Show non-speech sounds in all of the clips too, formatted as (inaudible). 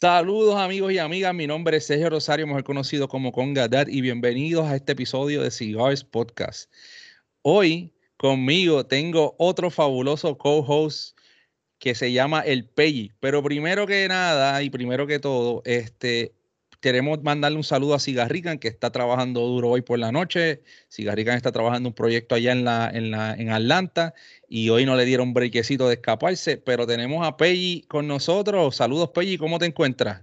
Saludos amigos y amigas, mi nombre es Sergio Rosario, mejor conocido como Conga Dad, y bienvenidos a este episodio de Cigars Podcast. Hoy conmigo tengo otro fabuloso co-host que se llama El Pelli, pero primero que nada y primero que todo, este, queremos mandarle un saludo a Cigarrican, que está trabajando duro hoy por la noche. Cigarrican está trabajando un proyecto allá en, la, en, la, en Atlanta y hoy no le dieron brequecito de escaparse, pero tenemos a Pelli con nosotros. Saludos, Pelli, ¿cómo te encuentras?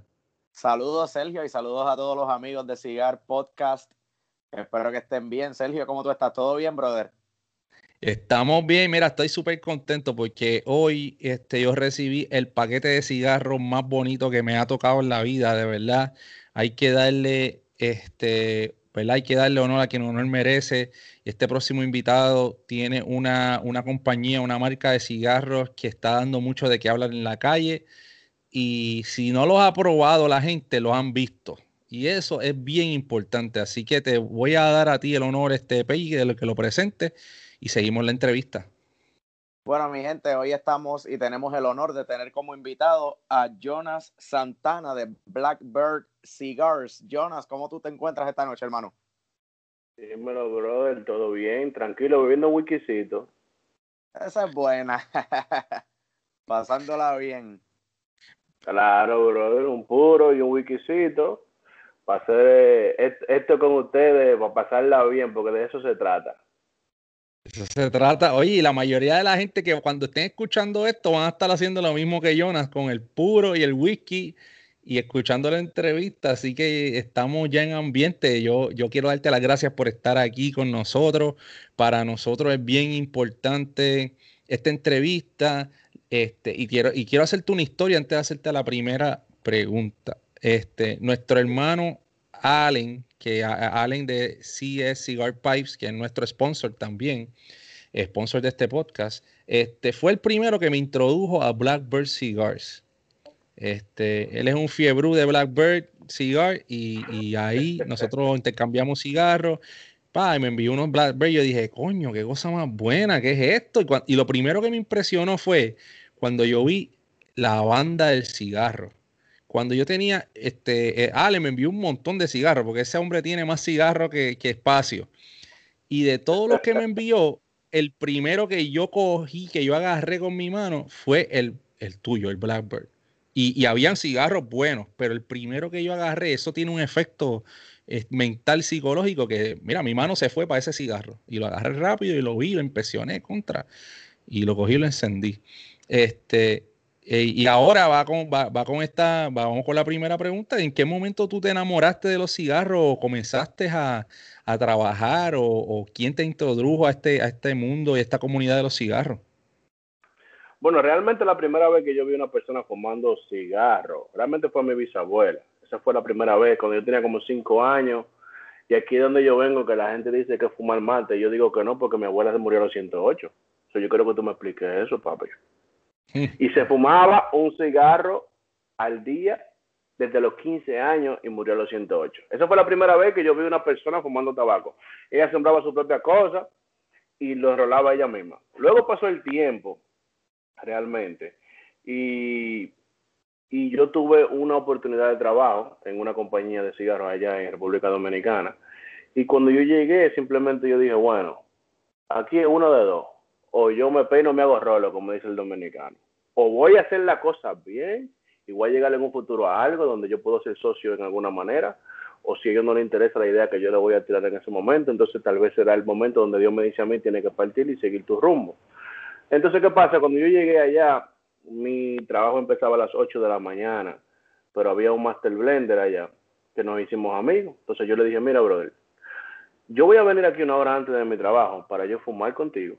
Saludos, Sergio, y saludos a todos los amigos de Cigar Podcast. Espero que estén bien. Sergio, ¿cómo tú estás? ¿Todo bien, brother? Estamos bien, mira, estoy súper contento porque hoy este, yo recibí el paquete de cigarros más bonito que me ha tocado en la vida, de verdad hay que darle, este, ¿verdad? Hay que darle honor a quien honor merece. Este próximo invitado tiene una, una compañía, una marca de cigarros que está dando mucho de qué hablar en la calle. Y si no los ha probado la gente, lo han visto. Y eso es bien importante. Así que te voy a dar a ti el honor, este PI, de lo que lo presente. Y seguimos la entrevista. Bueno, mi gente, hoy estamos y tenemos el honor de tener como invitado a Jonas Santana de Blackbird Cigars. Jonas, ¿cómo tú te encuentras esta noche, hermano? Dímelo, brother, todo bien, tranquilo, bebiendo un wikisito. Esa es buena. (laughs) Pasándola bien. Claro, brother, un puro y un wikisito. Para hacer esto con ustedes, para pasarla bien, porque de eso se trata. Eso se trata. Oye, y la mayoría de la gente que cuando estén escuchando esto van a estar haciendo lo mismo que Jonas con el puro y el whisky y escuchando la entrevista. Así que estamos ya en ambiente. Yo, yo quiero darte las gracias por estar aquí con nosotros. Para nosotros es bien importante esta entrevista. Este, y quiero, y quiero hacerte una historia antes de hacerte la primera pregunta. Este, nuestro hermano Allen, que Allen de CS Cigar Pipes, que es nuestro sponsor también, sponsor de este podcast, este, fue el primero que me introdujo a Blackbird Cigars. Este, él es un fiebre de Blackbird Cigar y, ahí nosotros intercambiamos cigarros. Pa, y me envió unos Blackbird. Yo dije, coño, qué cosa más buena, ¿qué es esto? Y, y lo primero que me impresionó fue cuando yo vi la banda del cigarro cuando yo tenía, este, eh, Ale me envió un montón de cigarros, porque ese hombre tiene más cigarros que, espacio. Y de todos los que me envió, el primero que yo cogí, que yo agarré con mi mano, fue el, el tuyo, el Blackbird. Y, y, habían cigarros buenos, pero el primero que yo agarré, eso tiene un efecto eh, mental, psicológico, que mira, mi mano se fue para ese cigarro. Y lo agarré rápido y lo vi, lo impresioné contra. Y lo cogí y lo encendí. Este, eh, y ahora va con, va, con esta, vamos con la primera pregunta. ¿En qué momento tú te enamoraste de los cigarros o comenzaste a, trabajar o, quién te introdujo a este, a este mundo y a esta comunidad de los cigarros? Bueno, realmente la primera vez que yo vi una persona fumando cigarros, realmente fue mi bisabuela. Esa fue la primera vez, cuando yo tenía como cinco años. Y aquí donde yo vengo, que la gente dice que fumar mate, yo digo que no, porque mi abuela se murió a los 108. So, yo quiero que tú me expliques eso, papi. (laughs) y se fumaba un cigarro al día desde los 15 años y murió a los 108. Esa fue la primera vez que yo vi una persona fumando tabaco. Ella sembraba su propia cosa y lo enrolaba ella misma. Luego pasó el tiempo, realmente, y, y yo tuve una oportunidad de trabajo en una compañía de cigarros allá en República Dominicana. Y cuando yo llegué, simplemente yo dije, bueno, aquí es uno de dos. O yo me peino, me hago rolo, como dice el dominicano o voy a hacer la cosa bien y voy a llegar en un futuro a algo donde yo puedo ser socio en alguna manera, o si a ellos no les interesa la idea que yo le voy a tirar en ese momento, entonces tal vez será el momento donde Dios me dice a mí, tiene que partir y seguir tu rumbo. Entonces, ¿qué pasa? Cuando yo llegué allá, mi trabajo empezaba a las 8 de la mañana, pero había un master blender allá que nos hicimos amigos. Entonces yo le dije, mira, brother, yo voy a venir aquí una hora antes de mi trabajo para yo fumar contigo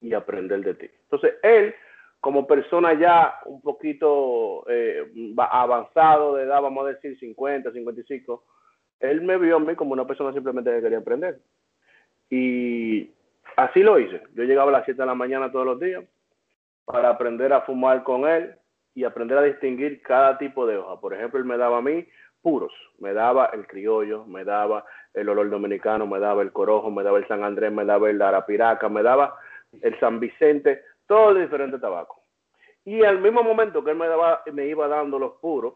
y aprender de ti. Entonces él como persona ya un poquito eh, avanzado de edad, vamos a decir 50, 55, él me vio a mí como una persona simplemente que quería aprender. Y así lo hice. Yo llegaba a las 7 de la mañana todos los días para aprender a fumar con él y aprender a distinguir cada tipo de hoja. Por ejemplo, él me daba a mí puros, me daba el criollo, me daba el olor dominicano, me daba el corojo, me daba el San Andrés, me daba el arapiraca, me daba el San Vicente, todo de diferente tabaco. Y al mismo momento que él me, daba, me iba dando los puros,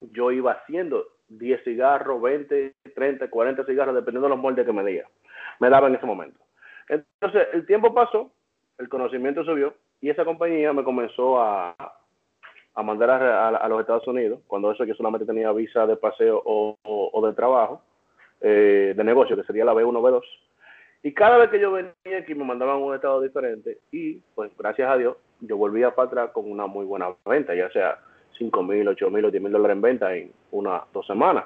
yo iba haciendo 10 cigarros, 20, 30, 40 cigarros, dependiendo de los moldes que me diera. Me daba en ese momento. Entonces, el tiempo pasó, el conocimiento subió y esa compañía me comenzó a, a mandar a, los Estados Unidos, cuando eso yo solamente tenía visa de paseo o, de trabajo, eh, de negocio, que sería la B1, B2. Y cada vez que yo venía aquí me mandaban un estado diferente y pues gracias a Dios yo volvía para atrás con una muy buena venta, ya sea 5 mil, 8 mil o 10 mil dólares en venta en una, dos semanas.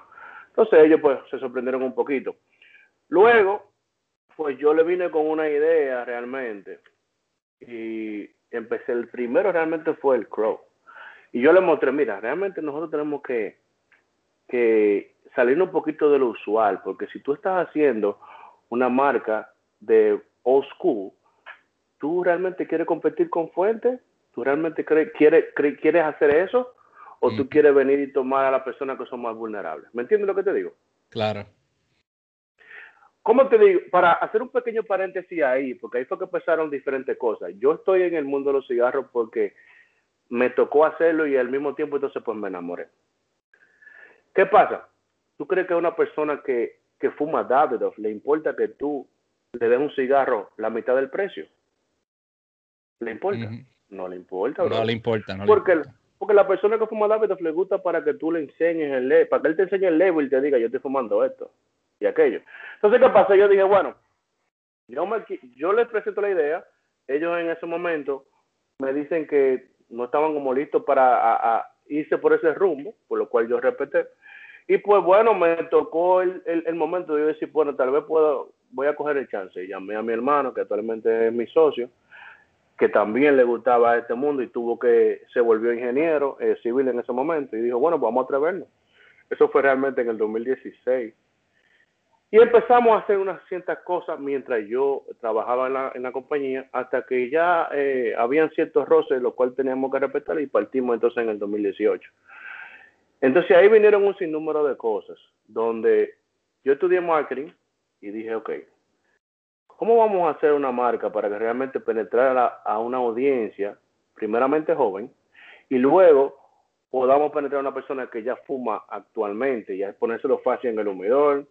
Entonces ellos pues se sorprendieron un poquito. Luego, pues yo le vine con una idea realmente y empecé, el primero realmente fue el Crow. Y yo le mostré, mira, realmente nosotros tenemos que, que salir un poquito de lo usual, porque si tú estás haciendo una marca de old school, ¿tú realmente quieres competir con Fuente? ¿Tú realmente quieres, quieres hacer eso? ¿O tú quieres venir y tomar a las personas que son más vulnerables? ¿Me entiendes lo que te digo? Claro. ¿Cómo te digo? Para hacer un pequeño paréntesis ahí, porque ahí fue que empezaron diferentes cosas. Yo estoy en el mundo de los cigarros porque me tocó hacerlo y al mismo tiempo entonces pues me enamoré. ¿Qué pasa? ¿Tú crees que a una persona que, que fuma Davidoff le importa que tú le des un cigarro la mitad del precio? ¿Le importa? No le importa. No le importa. No porque, le importa. porque la persona que fuma Davidoff le gusta para que tú le enseñes el label, para que él te enseñe el label y te diga yo estoy fumando esto y aquello. Entonces, ¿qué pasa? Yo dije, bueno, yo, me, yo les presento la idea, ellos en ese momento me dicen que no estaban como listos para irse por ese rumbo, por lo cual yo respeté. Y pues bueno, me tocó el, el, momento de yo decir, bueno, tal vez puedo, voy a coger el chance. Llamé a mi hermano, que actualmente es mi socio, que también le gustaba este mundo y tuvo que, se volvió ingeniero eh, civil en ese momento y dijo, bueno, vamos a atrevernos. Eso fue realmente en el 2016. Y empezamos a hacer unas ciertas cosas mientras yo trabajaba en la, en la compañía, hasta que ya eh, habían ciertos roces, los cuales teníamos que respetar y partimos entonces en el 2018. Entonces ahí vinieron un sinnúmero de cosas, donde yo estudié marketing y dije, ok, ¿cómo vamos a hacer una marca para que realmente penetrara a una audiencia, primeramente joven, y luego podamos penetrar a una persona que ya fuma actualmente, ya ponérselo fácil en el humedor,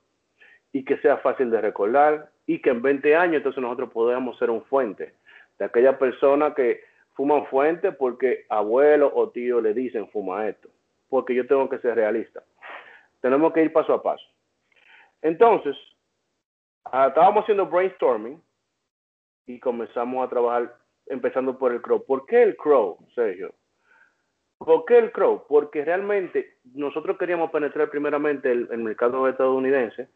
y que sea fácil de recordar y que en 20 años entonces nosotros podamos ser un fuente de aquella persona que fuman fuente porque abuelo o tío le dicen fuma esto, porque yo tengo que ser realista. Tenemos que ir paso a paso. Entonces, ah, estábamos haciendo brainstorming y comenzamos a trabajar empezando por el Crow. ¿Por qué el Crow, Sergio? ¿Por qué el Crow? Porque realmente nosotros queríamos penetrar primeramente el, el mercado estadounidense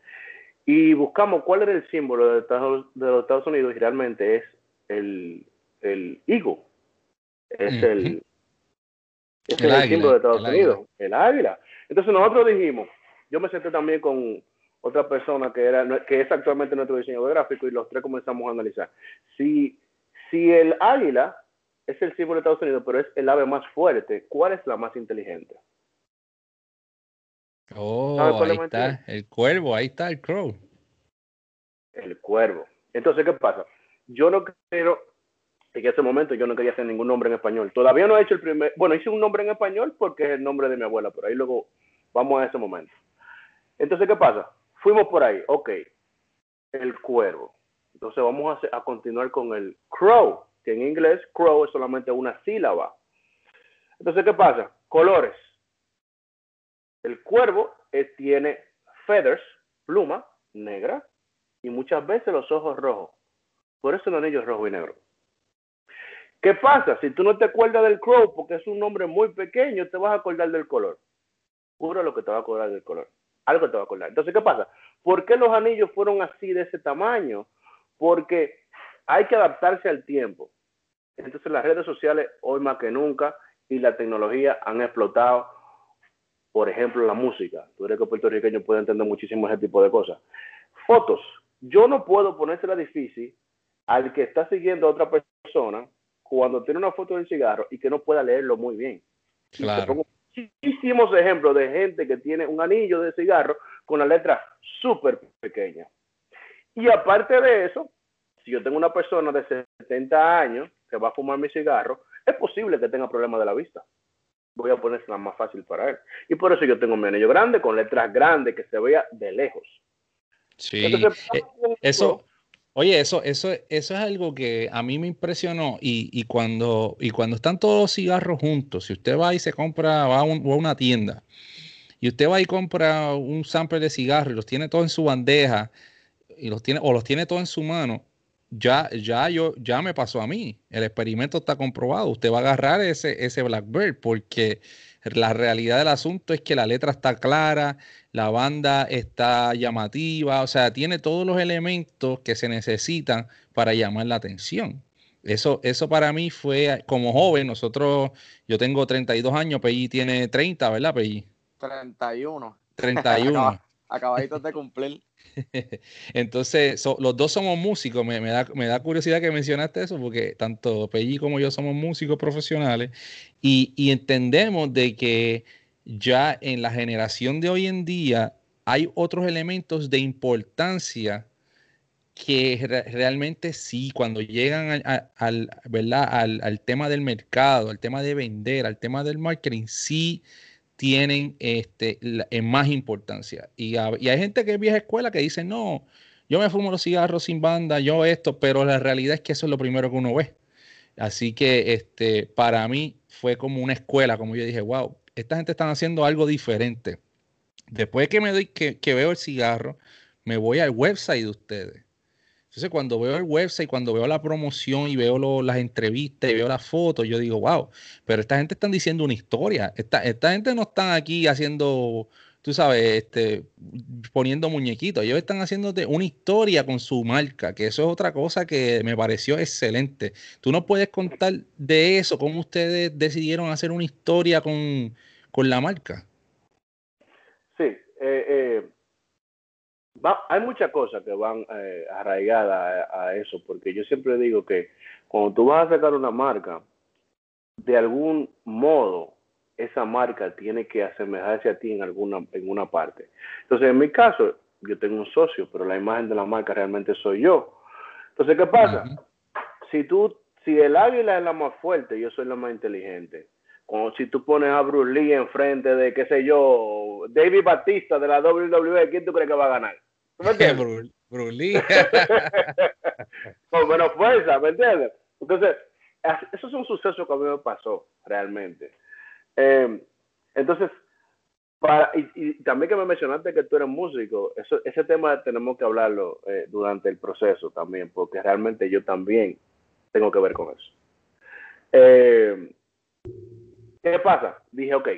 y buscamos cuál era el símbolo de, los Estados Unidos y realmente es el, el Eagle. Es el, es el, símbolo de Estados Unidos, el águila. Entonces nosotros dijimos, yo me senté también con otra persona que era que es actualmente nuestro diseñador gráfico y los tres comenzamos a analizar. Si, si el águila es el símbolo de Estados Unidos, pero es el ave más fuerte, ¿cuál es la más inteligente? Oh, ahí está, el cuervo, ahí está el crow. El cuervo. Entonces, ¿qué pasa? Yo no quiero, en ese momento yo no quería hacer ningún nombre en español. Todavía no he hecho el primer, bueno, hice un nombre en español porque es el nombre de mi abuela, pero ahí luego vamos a ese momento. Entonces, ¿qué pasa? Fuimos por ahí, ok, el cuervo. Entonces vamos a, a continuar con el crow, que en inglés crow es solamente una sílaba. Entonces, ¿qué pasa? Colores. El cuervo tiene feathers, pluma negra, y muchas veces los ojos rojos. Por eso el anillo es rojo y negro. ¿Qué pasa? Si tú no te acuerdas del crow porque es un nombre muy pequeño, te vas a acordar del color. Puro lo que te va a acordar del color. Algo te va a acordar. Entonces, ¿qué pasa? ¿Por qué los anillos fueron así de ese tamaño? Porque hay que adaptarse al tiempo. Entonces las redes sociales hoy más que nunca y la tecnología han explotado por ejemplo, la música. Tú eres que puertorriqueño puede entender muchísimo ese tipo de cosas. Fotos. Yo no puedo ponérsela difícil al que está siguiendo a otra persona cuando tiene una foto del cigarro y que no pueda leerlo muy bien. Claro. muchísimos ejemplos de gente que tiene un anillo de cigarro con la letra súper pequeña. Y aparte de eso, si yo tengo una persona de 70 años que va a fumar mi cigarro, es posible que tenga problemas de la vista. Voy a ponerse la más fácil para él. Y por eso yo tengo mi anillo grande, con letras grandes, que se vea de lejos. Sí, eh, eso, oye, eso, eso, eso es algo que a mí me impresionó y, cuando, y cuando están todos los cigarros juntos, si usted va y se compra, va a, una tienda y usted va y compra un sample de cigarros y los tiene todos en su bandeja y los tiene, o los tiene todos en su mano, ya, ya, yo, ya me pasó a mí. El experimento está comprobado. Usted va a agarrar ese, ese Blackbird porque la realidad del asunto es que la letra está clara, la banda está llamativa, o sea, tiene todos los elementos que se necesitan para llamar la atención. Eso, eso para mí fue como joven, nosotros, yo tengo 32 años, Pelli tiene 30, ¿verdad, Pelli? 31. 31. Acabaditos de cumplir. (laughs) Entonces, los dos somos músicos. Me, da, me, da, curiosidad que mencionaste eso, porque tanto Pelli como yo somos músicos profesionales y, entendemos de que ya en la generación de hoy en día hay otros elementos de importancia que realmente sí, cuando llegan al, ¿verdad? Al, tema del mercado, al tema de vender, al tema del marketing, sí tienen este, en más importancia. Y, y, hay gente que es vieja escuela que dice, no, yo me fumo los cigarros sin banda, yo esto, pero la realidad es que eso es lo primero que uno ve. Así que este, para mí fue como una escuela, como yo dije, wow, esta gente está haciendo algo diferente. Después que me doy, que, que veo el cigarro, me voy al website de ustedes entonces, cuando veo el website, cuando veo la promoción y veo las entrevistas y veo las fotos, yo digo, wow, pero esta gente está diciendo una historia. Esta, esta gente no está aquí haciendo, tú sabes, este, poniendo muñequitos. Ellos están haciéndote una historia con su marca, que eso es otra cosa que me pareció excelente. Tú no puedes contar de eso, cómo ustedes decidieron hacer una historia con, la marca. Sí, eh, eh hay muchas cosas que van eh, arraigadas a, eso, porque yo siempre digo que cuando tú vas a sacar una marca, de algún modo esa marca tiene que asemejarse a ti en alguna en una parte. Entonces, en mi caso, yo tengo un socio, pero la imagen de la marca realmente soy yo. Entonces, ¿qué pasa? Si tú, si el águila es la más fuerte, yo soy la más inteligente. Como si tú pones a Bruce Lee enfrente de, qué sé yo, David Batista de la WWE, ¿quién tú crees que va a ganar? ¿Me entiendes? Bruce Lee. Con menos fuerza, ¿me entiendes? Entonces, eso es un suceso que a mí me pasó realmente. Eh, entonces, para, y, también que me mencionaste que tú eres músico, eso, ese tema tenemos que hablarlo eh, durante el proceso también, porque realmente yo también tengo que ver con eso. Eh, ¿Qué pasa? Dije, ok,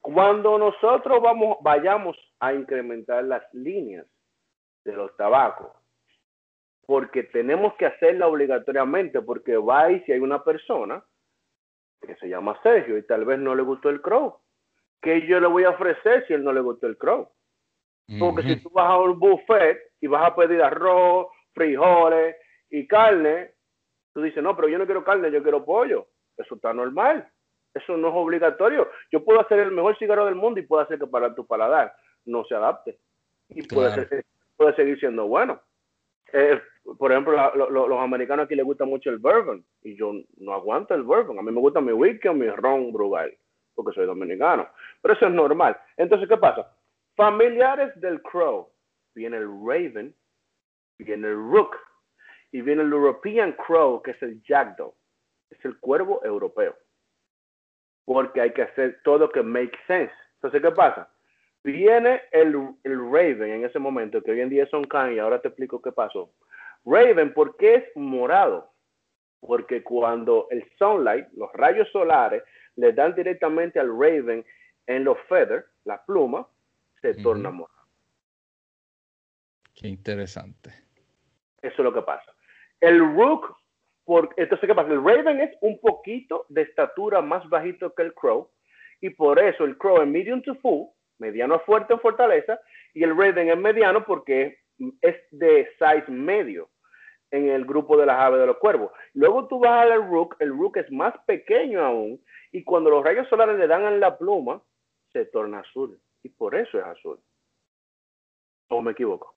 cuando nosotros vamos, vayamos a incrementar las líneas de los tabacos, porque tenemos que hacerla obligatoriamente, porque va y si hay una persona que se llama Sergio y tal vez no le gustó el crow, que yo le voy a ofrecer si él no le gustó el crow? Porque si tú vas a un buffet y vas a pedir arroz, frijoles y carne, tú dices, no, pero yo no quiero carne, yo quiero pollo. Eso está normal. Eso no es obligatorio. Yo puedo hacer el mejor cigarro del mundo y puedo hacer que para tu paladar no se adapte. Y puede, puede seguir siendo bueno. Eh, por ejemplo, los americanos aquí les gusta mucho el bourbon y yo no aguanto el bourbon. A mí me gusta mi whisky o mi ron Brugal porque soy dominicano. Pero eso es normal. Entonces, ¿qué pasa? Familiares del crow. Viene el raven, viene el rook y viene el European crow, que es el jackdaw. Es el cuervo europeo porque hay que hacer todo que make sense. Entonces, ¿qué pasa? Viene el, el Raven en ese momento, que hoy en día son Khan, y ahora te explico qué pasó. Raven, ¿por qué es morado? Porque cuando el sunlight, los rayos solares, le dan directamente al Raven en los feathers, la pluma, se torna morado. Qué interesante. Eso es lo que pasa. El Rook entonces, ¿qué pasa? El Raven es un poquito de estatura más bajito que el Crow, y por eso el Crow es medium to full, mediano fuerte en fortaleza, y el Raven es mediano porque es de size medio en el grupo de las aves de los cuervos. Luego tú vas al Rook, el Rook es más pequeño aún, y cuando los rayos solares le dan en la pluma, se torna azul, y por eso es azul. ¿O me equivoco?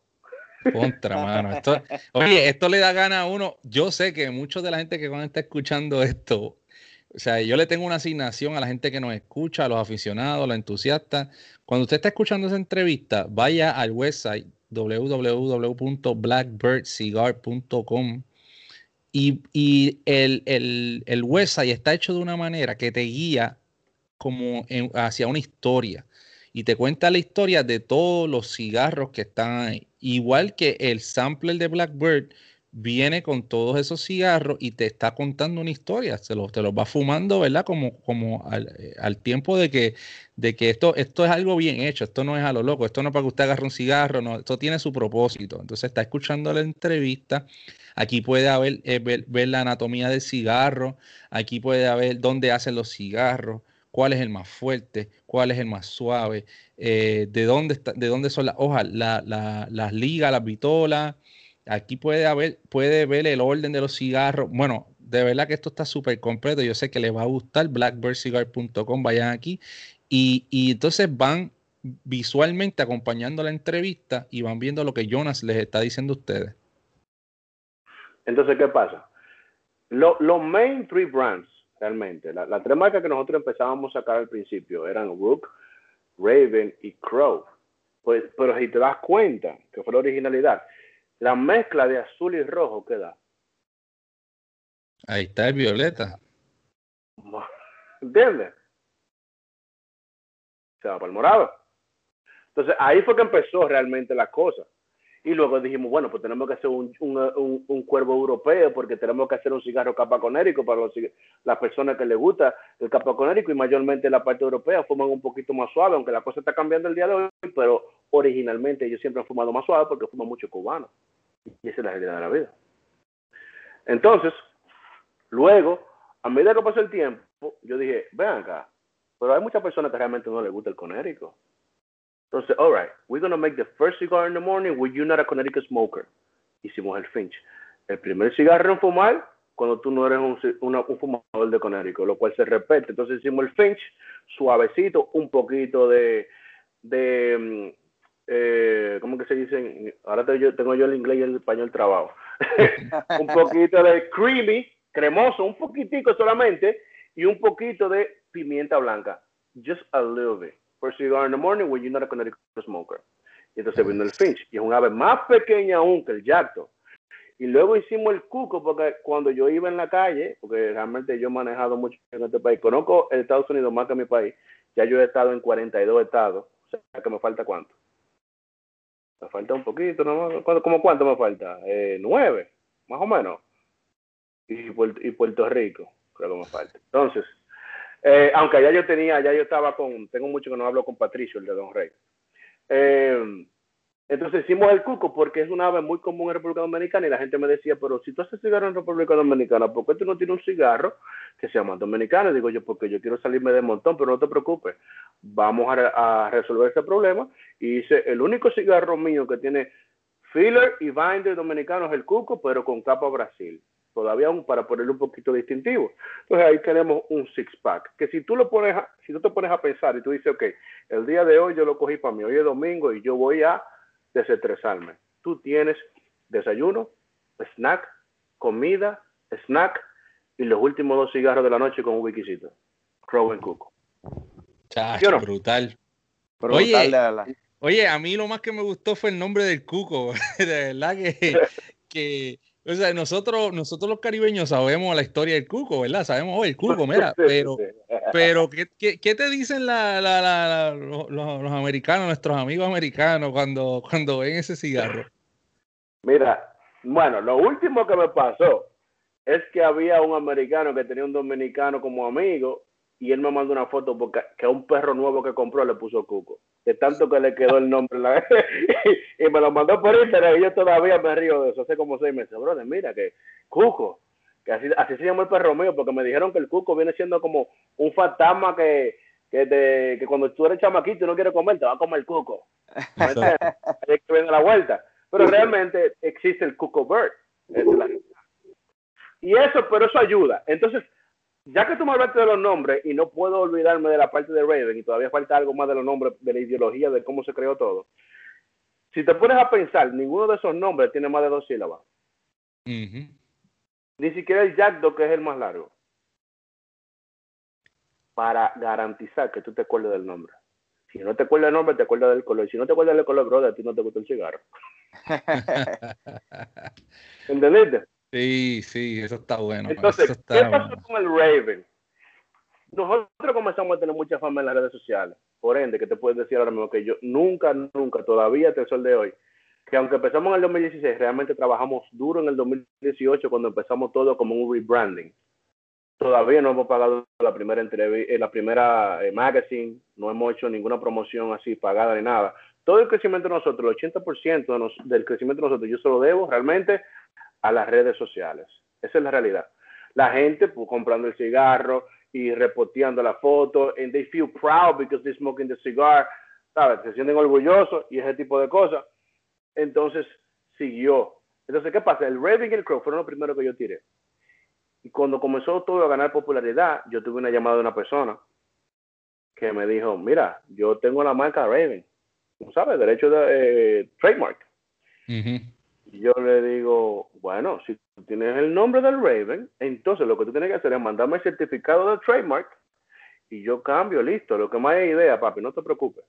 Contra, (laughs) mano. Esto, oye, esto le da gana a uno. Yo sé que muchos de la gente que a estar escuchando esto O sea, yo le tengo una asignación a la gente que nos escucha, a los aficionados, a los entusiastas. Cuando usted está escuchando esa entrevista, vaya al website www.blackbirdcigar.com y, el, website está hecho de una manera que te guía como hacia una historia y te cuenta la historia de todos los cigarros que están ahí. Igual que el sampler de Blackbird viene con todos esos cigarros y te está contando una historia, se te los va fumando, ¿verdad? Como, como al, al, tiempo de que, de que esto, esto es algo bien hecho, esto no es a lo loco, esto no es para que usted agarre un cigarro, no, esto tiene su propósito. Entonces está escuchando la entrevista, aquí puede haber, eh, ver, ver, la anatomía del cigarro, aquí puede haber dónde hacen los cigarros, cuál es el más fuerte, cuál es el más suave, eh, de, dónde está, de dónde son las hojas, la, la, las ligas, las vitolas, Aquí puede haber, puede ver el orden de los cigarros. Bueno, de verdad que esto está súper completo. Yo sé que les va a gustar. Blackbirdcigar.com, vayan aquí. Y, y, entonces van visualmente acompañando la entrevista y van viendo lo que Jonas les está diciendo a ustedes. Entonces, ¿qué pasa? Los lo main three brands, realmente, las la tres marcas que nosotros empezábamos a sacar al principio eran Rook, Raven y Crow. Pues, pero si te das cuenta, que fue la originalidad, la mezcla de azul y rojo que da. Ahí está el violeta. (laughs) ¿Entiendes? Se va para el morado. Entonces ahí fue que empezó realmente la cosa. Y luego dijimos, bueno, pues tenemos que hacer un, un, un, un cuervo europeo porque tenemos que hacer un cigarro capaconérico para los, las personas que les gusta el capaconérico y mayormente la parte europea fuman un poquito más suave, aunque la cosa está cambiando el día de hoy, pero originalmente ellos siempre han fumado más suave porque fuman mucho cubano. Y esa es la realidad de la vida. Entonces, luego, a medida que pasó el tiempo, yo dije, vean acá, pero hay muchas personas que realmente no les gusta el conérico. Entonces, all right, we're going to make the first cigar in the morning with you not a Connecticut smoker. Hicimos el Finch. El primer cigarro en fumar cuando tú no eres un, fumador de conérico, lo cual se repite. Entonces hicimos el Finch, suavecito, un poquito de, de mm, eh, ¿cómo que se dice? Ahora tengo yo, tengo yo el inglés y el español trabajo. (laughs) (laughs) un poquito de creamy, cremoso, un poquitico solamente, y un poquito de pimienta blanca. Just a little bit. First cigar in the morning when you're not a Connecticut smoker. Y entonces vino el Finch, y es un ave más pequeña aún que el Jacto. Y luego hicimos el cuco, porque cuando yo iba en la calle, porque realmente yo he manejado mucho en este país, conozco el Estados Unidos más que mi país, ya yo he estado en 42 estados, o sea que me falta cuánto. Me falta un poquito, ¿no? ¿Cómo cuánto me falta? Eh, nueve, más o menos. Y, y Puerto Rico, creo que me falta. Entonces, eh, aunque ya yo tenía, ya yo estaba con, tengo mucho que no hablo con Patricio, el de Don Rey. Eh, entonces hicimos el cuco porque es una ave muy común en República Dominicana y la gente me decía, pero si tú haces cigarro en República Dominicana, ¿por qué tú no tienes un cigarro que se llama dominicano? digo yo, porque yo quiero salirme del montón, pero no te preocupes, vamos a, a resolver ese problema. Y hice el único cigarro mío que tiene filler y binder dominicano es el cuco, pero con capa Brasil. Todavía aún para ponerle un poquito distintivo. Entonces ahí tenemos un six pack. Que si tú lo pones, si tú te pones a pensar y tú dices, ok, el día de hoy yo lo cogí para mí, hoy es domingo y yo voy a desestresarme. Tú tienes desayuno, snack, comida, snack y los últimos dos cigarros de la noche con un wikisito. Crow and Cuco. brutal. oye, oye, a mí lo más que me gustó fue el nombre del cuco. (laughs) de verdad que, (laughs) que o sea, nosotros, nosotros los caribeños sabemos la historia del cuco, ¿verdad? Sabemos, oh, el cuco, (laughs) mira, pero, pero ¿qué, qué, qué te dicen la, la, la, los, los, americanos, nuestros amigos americanos, cuando, cuando ven ese cigarro? Mira, bueno, lo último que me pasó es que había un americano que tenía un dominicano como amigo y él me mandó una foto porque que a un perro nuevo que compró le puso Cuco. De tanto que le quedó el nombre la... (laughs) y, me lo mandó por Instagram y yo todavía me río de eso. Hace como seis meses. Brother, mira que Cuco, que así, así se llama el perro mío porque me dijeron que el Cuco viene siendo como un fantasma que, que, te, que cuando tú eres chamaquito y no quieres comer, te va a comer el Cuco. (laughs) Hay que viene la vuelta. Pero realmente existe el Cuco Bird. Y eso, pero eso ayuda. Entonces, ya que tú me hablaste de los nombres y no puedo olvidarme de la parte de Raven y todavía falta algo más de los nombres, de la ideología, de cómo se creó todo. Si te pones a pensar, ninguno de esos nombres tiene más de dos sílabas. Ni siquiera el Jackdo, que es el más largo. para garantizar que tú te acuerdes del nombre. Si no te acuerdas del nombre, te acuerdas del color. Si no te acuerdas del color, brother, a ti no te gusta el cigarro. (laughs) ¿Entendiste? Sí, sí, eso está bueno. Entonces, ¿qué pasó con el Raven? Nosotros comenzamos a tener mucha fama en las redes sociales. Por ende, que te puedes decir ahora mismo que yo nunca, nunca, todavía hasta el sol de hoy, que aunque empezamos en el 2016, realmente trabajamos duro en el 2018 cuando empezamos todo como un rebranding. Todavía no hemos pagado la primera entrevista, eh, la primera eh, magazine, no hemos hecho ninguna promoción así pagada ni nada. Todo el crecimiento de nosotros, el 80% del crecimiento de nosotros, yo se lo debo realmente a las redes sociales. Esa es la realidad. La gente pues, comprando el cigarro y repoteando la foto, and they feel proud because they're smoking the cigar, ¿sabes? Se sienten orgullosos y ese tipo de cosas. Entonces, siguió. Entonces, ¿qué pasa? El Raven y el Crow fueron los primeros que yo tiré. Y cuando comenzó todo a ganar popularidad, yo tuve una llamada de una persona que me dijo, mira, yo tengo la marca Raven, ¿sabes? Derecho de eh, trademark. Yo le digo, bueno, si tienes el nombre del Raven, entonces lo que tú tienes que hacer es mandarme el certificado de trademark y yo cambio, listo. Lo que más hay idea, papi, no te preocupes.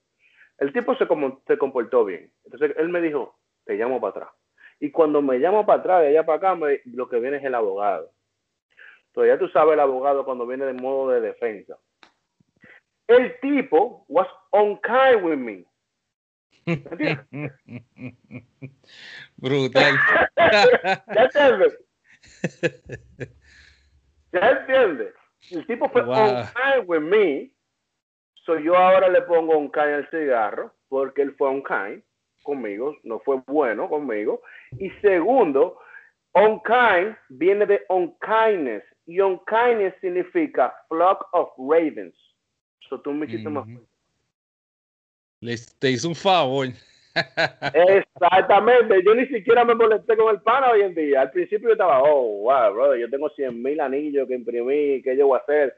El tipo se, se comportó bien. Entonces él me dijo, te llamo para atrás. Y cuando me llamo para atrás, de allá para acá, lo que viene es el abogado. Entonces ya tú sabes el abogado cuando viene de modo de defensa. El tipo was on kind with me. (laughs) Brutal. ¿Ya entiendes? ¿Ya entiendes? El tipo fue on kind with me. So yo ahora le pongo on kind al cigarro porque él fue on kind conmigo, no fue bueno conmigo. Y segundo, on kind viene de on kindness y unkindness significa flock of ravens. So tú me hiciste más te hizo un favor. Exactamente, yo ni siquiera me molesté con el pana hoy en día. Al principio yo estaba, oh, wow, brother, yo tengo 100 mil anillos que imprimí, ¿qué yo voy a hacer?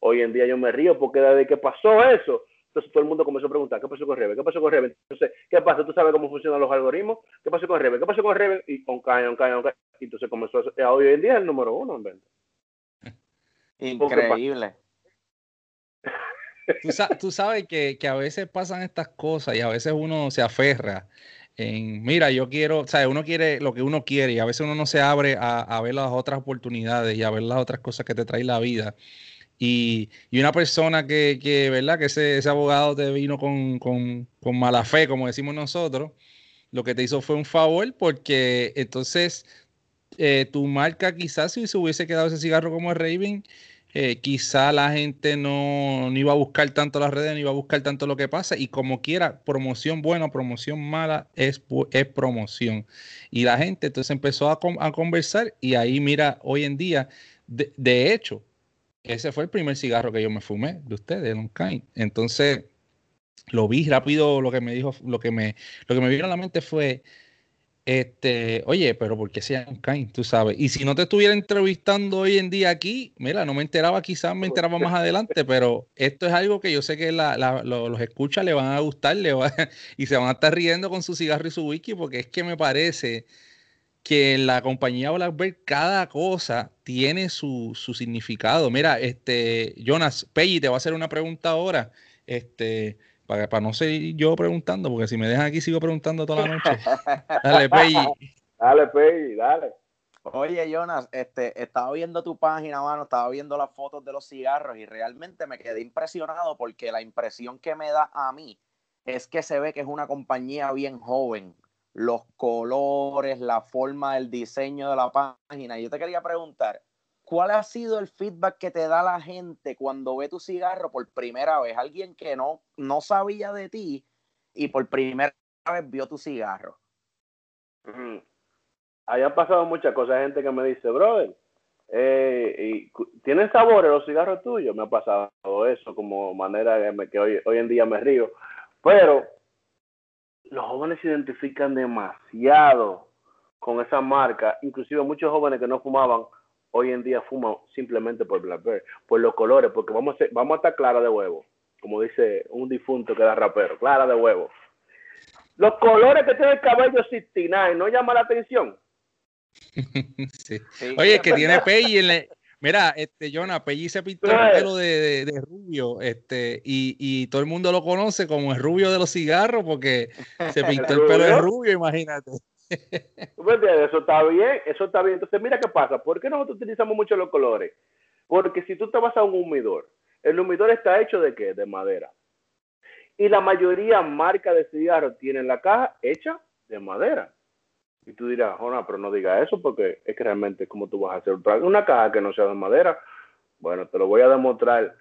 Hoy en día yo me río porque desde que pasó eso, entonces todo el mundo comenzó a preguntar, ¿qué pasó con Rebe? ¿Qué pasó con Rebe? Entonces, ¿qué pasa? ¿Tú sabes cómo funcionan los algoritmos? ¿Qué pasó con Rebe? ¿Qué pasó con Rebe? Y on on on Y entonces comenzó a hoy en día es el número uno en venta. (laughs) Increíble. Tú, sabes que, a veces pasan estas cosas y a veces uno se aferra en, mira, yo quiero, o sea, uno quiere lo que uno quiere y a veces uno no se abre a, a ver las otras oportunidades y a ver las otras cosas que te trae la vida. Y, una persona que, ¿verdad? Que ese, abogado te vino con, mala fe, como decimos nosotros, lo que te hizo fue un favor porque entonces eh, tu marca quizás si se hubiese quedado ese cigarro como Raven, eh, quizá la gente no, iba a buscar tanto las redes, no iba a buscar tanto lo que pasa y como quiera, promoción buena, promoción mala es, es promoción. Y la gente entonces empezó a, a conversar y ahí mira, hoy en día, de, de hecho, ese fue el primer cigarro que yo me fumé de ustedes, Long Entonces, lo vi rápido, lo que me dijo, lo que me, lo que me vino a la mente fue, este, oye, pero ¿por qué se Kain? Tú sabes. Y si no te estuviera entrevistando hoy en día aquí, mira, no me enteraba, quizás me enteraba más adelante, pero esto es algo que yo sé que los escuchas le van a gustar le (laughs) y se van a estar riendo con su cigarro y su whisky, porque es que me parece que en la compañía Blackbird cada cosa tiene su, significado. Mira, este, Jonas, Peggy, te va a hacer una pregunta ahora. Este, para, para no seguir yo preguntando, porque si me dejan aquí sigo preguntando toda la noche. Dale, Peggy. (laughs) Dale, Peggy, dale. Oye, Jonas, este, estaba viendo tu página, mano, estaba viendo las fotos de los cigarros y realmente me quedé impresionado porque la impresión que me da a mí es que se ve que es una compañía bien joven los colores, la forma del diseño de la página. Yo te quería preguntar, ¿cuál ha sido el feedback que te da la gente cuando ve tu cigarro por primera vez? Alguien que no, no sabía de ti y por primera vez vio tu cigarro. Mm. Ahí pasado muchas cosas. Gente que me dice, brother, eh, ¿tienen sabores los cigarros tuyos? Me ha pasado eso como manera que, que hoy, hoy en día me río. Pero los jóvenes se identifican demasiado con esa marca, inclusive muchos jóvenes que no fumaban, hoy en día fuman simplemente por Blackberry, por los colores, porque vamos a, vamos a estar clara de huevo, como dice un difunto que era rapero, clara de huevo. Los colores que tiene el cabello 69 no llama la atención. (laughs) Oye, que tiene Peggy en, Mira, este, Jonah, Pelli se pintó el pelo de, de, rubio, este, y, y, todo el mundo lo conoce como el rubio de los cigarros, porque se pintó el pelo de rubio, imagínate. (laughs) Eso está bien, eso está bien. Entonces, mira qué pasa. ¿Por qué nosotros utilizamos mucho los colores? Porque si tú te vas a un humidor, el humidor está hecho de qué? De madera. Y la mayoría marca de cigarros tienen la caja hecha de madera. Y tú dirás, Jona, pero no diga eso porque es que realmente como tú vas a hacer una caja que no sea de madera. Bueno, te lo voy a demostrar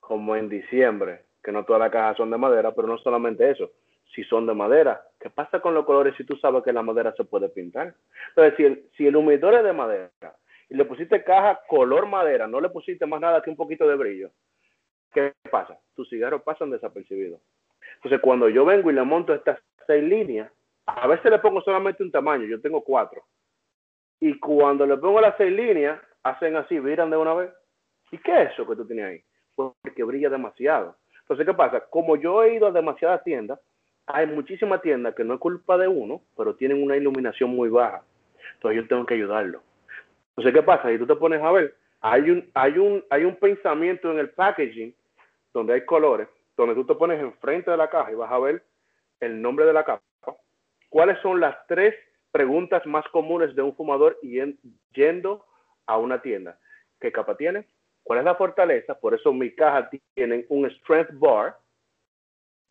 como en diciembre, que no todas las cajas son de madera, pero no solamente eso, si son de madera. ¿Qué pasa con los colores si tú sabes que la madera se puede pintar? Entonces, si el, si el humidor es de madera y le pusiste caja color madera, no le pusiste más nada que un poquito de brillo, ¿qué pasa? Tus cigarros pasan desapercibidos. Entonces, cuando yo vengo y le monto estas seis líneas, a veces le pongo solamente un tamaño, yo tengo cuatro. Y cuando le pongo las seis líneas, hacen así, viran de una vez. ¿Y qué es eso que tú tienes ahí? Porque brilla demasiado. Entonces, ¿qué pasa? Como yo he ido a demasiadas tiendas, hay muchísimas tiendas que no es culpa de uno, pero tienen una iluminación muy baja. Entonces yo tengo que ayudarlo. Entonces, ¿qué pasa? Si tú te pones a ver, hay un, hay un, hay un pensamiento en el packaging donde hay colores, donde tú te pones enfrente de la caja y vas a ver el nombre de la capa. ¿Cuáles son las tres preguntas más comunes de un fumador yendo a una tienda? ¿Qué capa tiene? ¿Cuál es la fortaleza? Por eso mi caja tienen un strength bar,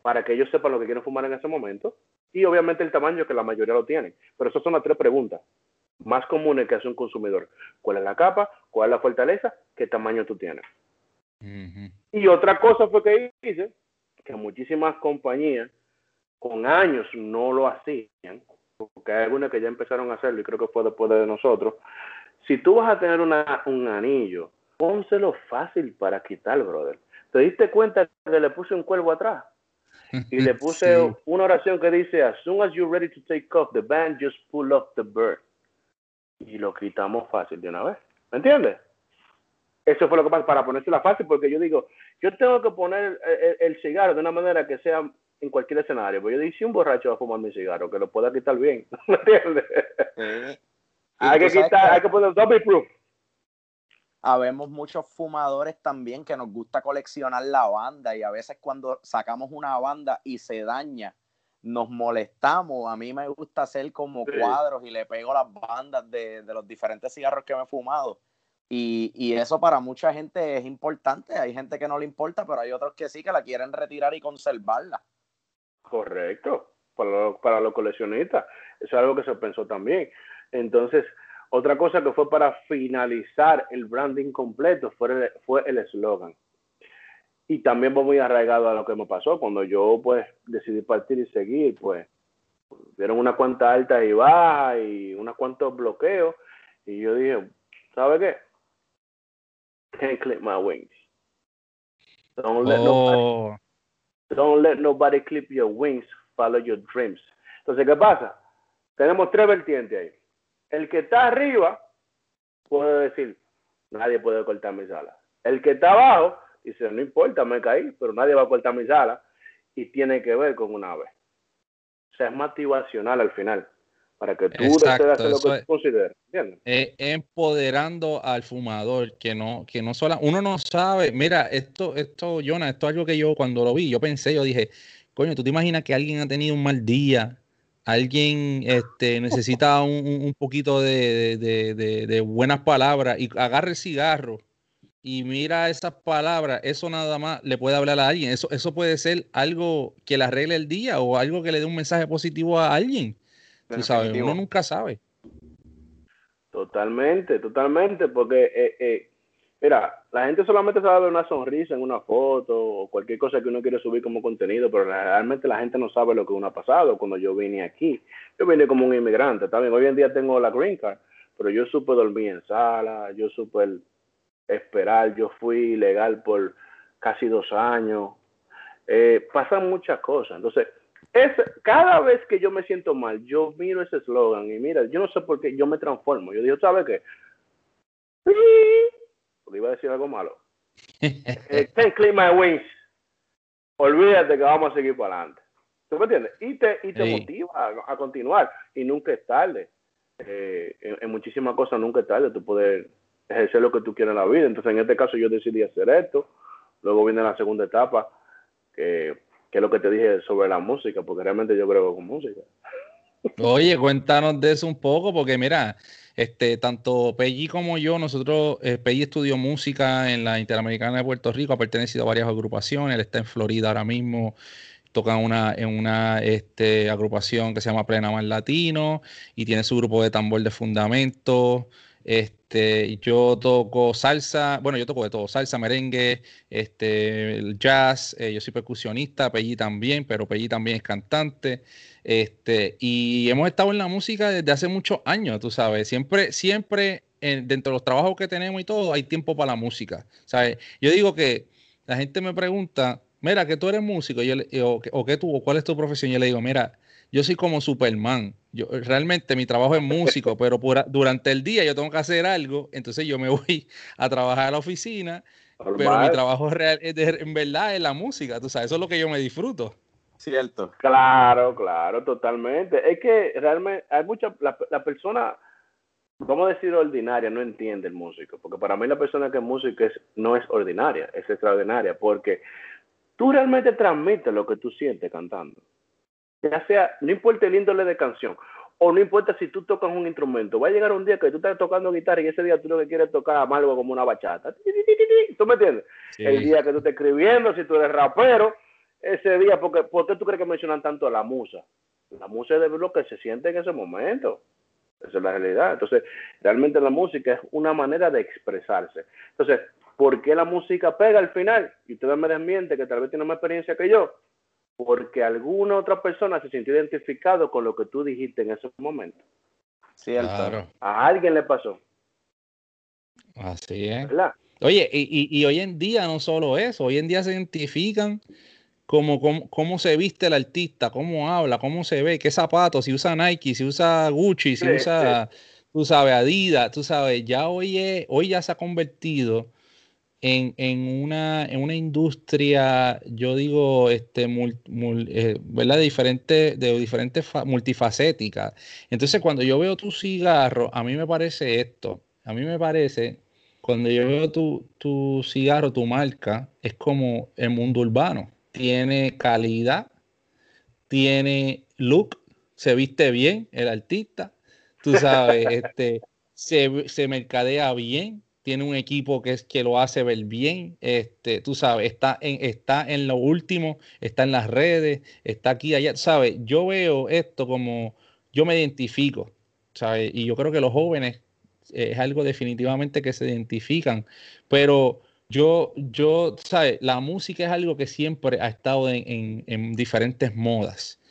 para que ellos sepan lo que quieren fumar en ese momento. Y obviamente el tamaño que la mayoría lo tienen. Pero esas son las tres preguntas más comunes que hace un consumidor. ¿Cuál es la capa? ¿Cuál es la fortaleza? ¿Qué tamaño tú tienes? Y otra cosa fue que hice, que muchísimas compañías con años no lo hacían, porque hay algunas que ya empezaron a hacerlo y creo que fue después de nosotros. Si tú vas a tener una, un anillo, pónselo fácil para quitar, brother. ¿Te diste cuenta que le puse un cuervo atrás? Y le (laughs) puse una oración que dice, as soon as you're ready to take off, the band just pull off the bird. Y lo quitamos fácil de una vez. ¿Me entiendes? Eso fue lo que pasa para ponérsela fácil, porque yo digo, yo tengo que poner el, cigarro de una manera que sea en cualquier escenario. Porque yo digo, si un borracho va a fumar mi cigarro, que lo pueda quitar bien. (laughs) ¿Me entiendes? Hay que quitar, hay que poner double proof habemos muchos fumadores también que nos gusta coleccionar la banda y a veces cuando sacamos una banda y se daña, nos molestamos. A mí me gusta hacer como cuadros y le pego las bandas de, los diferentes cigarros que me he fumado. Y, eso para mucha gente es importante. Hay gente que no le importa, pero hay otros que sí, que la quieren retirar y conservarla. Correcto, para, para los coleccionistas. Eso es algo que se pensó también. Entonces, otra cosa que fue para finalizar el branding completo fue el eslogan. y también fue muy arraigado a lo que me pasó cuando yo pues decidí partir y seguir, pues dieron una cuenta alta y baja y unos cuantos bloqueos y yo dije, ¿sabe qué? Can't clip my wings. Don't let, nobody, oh. don't let nobody clip your wings, follow your dreams. Entonces, ¿qué pasa? Tenemos tres vertientes ahí el que está arriba puede decir, nadie puede cortar mi sala. El que está abajo dice, no importa, me caí, pero nadie va a cortar mi sala. Y tiene que ver con una ave. O sea, es motivacional al final. Para que tú hacer lo que tú consideres. empoderando al fumador, que no, que no solo, uno no sabe, mira, esto, esto, Jonah, esto es algo que yo cuando lo vi, yo pensé, yo dije, coño, ¿tú te imaginas que alguien ha tenido un mal día alguien este, necesita un, poquito de, buenas palabras y agarra el cigarro y mira esas palabras, eso nada más le puede hablar a alguien. Eso, eso puede ser algo que le arregle el día o algo que le dé un mensaje positivo a alguien. Tú sabes, uno nunca sabe. Totalmente, totalmente, porque eh, eh, Mira, la gente solamente sabe una sonrisa en una foto o cualquier cosa que uno quiere subir como contenido, pero realmente la gente no sabe lo que uno ha pasado cuando yo vine aquí. Yo vine como un inmigrante, también hoy en día tengo la green card, pero yo supe dormir en sala, yo supe esperar, yo fui ilegal por casi dos años. Eh, pasan muchas cosas. Entonces, es, cada vez que yo me siento mal, yo miro ese eslogan y mira, yo no sé por qué yo me transformo. Yo digo, ¿sabes qué? Iba a decir algo malo. eh, clean my wings. Olvídate que vamos a seguir para adelante. ¿Tú me entiendes? Y te, y te motiva a, continuar. Y nunca es tarde. Eh, en, muchísimas cosas nunca es tarde. Tú puedes ejercer lo que tú quieres en la vida. Entonces, en este caso, yo decidí hacer esto. Luego viene la segunda etapa, que, que es lo que te dije sobre la música, porque realmente yo creo con música. Oye, cuéntanos de eso un poco, porque mira, este, tanto Pelli como yo, nosotros, eh, estudió música en la Interamericana de Puerto Rico, ha pertenecido a varias agrupaciones, él está en Florida ahora mismo, toca una, en una este, agrupación que se llama Plena Más Latino y tiene su grupo de tambor de fundamento. Este, yo toco salsa, bueno, yo toco de todo, salsa, merengue, este, jazz, eh, yo soy percusionista, Pelli también, pero Pelli también es cantante. Este, y hemos estado en la música desde hace muchos años, tú sabes, siempre, siempre dentro de los trabajos que tenemos y todo, hay tiempo para la música, ¿sabes? Yo digo que la gente me pregunta, mira, que tú eres músico, yo o, o que tú, o cuál es tu profesión, yo le digo, mira, yo soy como Superman. Yo, realmente mi trabajo es músico, (laughs) pero durante el día yo tengo que hacer algo, entonces yo me voy (laughs) a trabajar a la oficina, pero mi trabajo real, en verdad es la música, tú sabes, eso es lo que yo me disfruto. Cierto. Claro, claro, totalmente. Es que realmente hay mucha, la, la persona, vamos a decir ordinaria, no entiende el músico, porque para mí la persona que es músico es, no es ordinaria, es extraordinaria, porque tú realmente transmites lo que tú sientes cantando ya sea, no importa el índole de canción, o no importa si tú tocas un instrumento, va a llegar un día que tú estás tocando guitarra y ese día tú lo que quieres tocar algo como una bachata. ¿Tú me entiendes? El día que tú estás escribiendo, si tú eres rapero, ese día, porque, ¿por qué tú crees que mencionan tanto a la musa? La musa es de lo que se siente en ese momento. Esa es la realidad. Entonces, realmente la música es una manera de expresarse. Entonces, ¿por qué la música pega al final? Y ustedes me desmienten que tal vez tienen más experiencia que yo porque alguna otra persona se sintió identificado con lo que tú dijiste en ese momento. Cierto. A alguien le pasó. Así es. Oye, y, y, hoy en día no solo eso, hoy en día se identifican como cómo, se viste el artista, cómo habla, cómo se ve, qué zapatos, si usa Nike, si usa Gucci, si usa, tú sabes, Adidas, tú sabes, ya hoy, hoy ya se ha convertido en, una, en una industria, yo digo, este, eh, ¿verdad? De diferentes, de diferentes multifacéticas. Entonces, cuando yo veo tu cigarro, a mí me parece esto. A mí me parece, cuando yo veo tu, tu cigarro, tu marca, es como el mundo urbano. Tiene calidad, tiene look, se viste bien el artista, tú sabes, este, se, se mercadea bien, tiene un equipo que es que lo hace ver bien, este, tú sabes, está en, está en lo último, está en las redes, está aquí, allá, sabes, yo veo esto como, yo me identifico, sabes, y yo creo que los jóvenes eh, es algo definitivamente que se identifican, pero yo, yo, sabes, la música es algo que siempre ha estado en, en diferentes modas.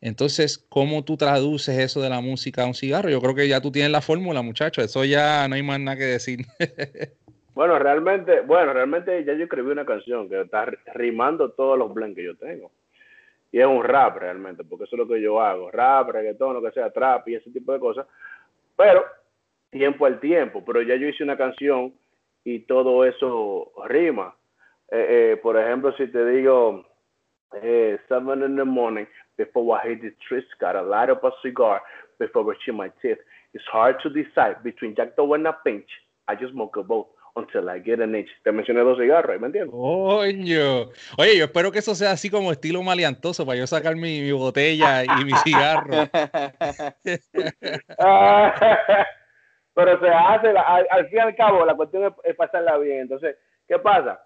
Entonces, ¿cómo tú traduces eso de la música a un cigarro? Yo creo que ya tú tienes la fórmula, muchacho. Eso ya no hay más nada que decir. (laughs) bueno, realmente, bueno, realmente ya yo escribí una canción que está rimando todos los blends que yo tengo. Y es un rap realmente, porque eso es lo que yo hago. Rap, reggaetón, lo que sea, trap y ese tipo de cosas. Pero tiempo al tiempo. Pero ya yo hice una canción y todo eso rima. Eh, eh, por ejemplo, si te digo eh, seven in the morning, before I hit the trees, gotta light up a cigar before brushing my teeth. It's hard to decide between Jack Dawes and a pinch. I just smoke a both until I get an itch. Te mencioné dos cigarros, ¿me entiendes? Coño. Oye, yo espero que eso sea así como estilo maleantoso para yo sacar mi, mi botella y mi cigarro. (laughs) (laughs) Pero se hace, al, al, fin y al cabo, la cuestión es, es pasarla bien. Entonces, ¿qué pasa?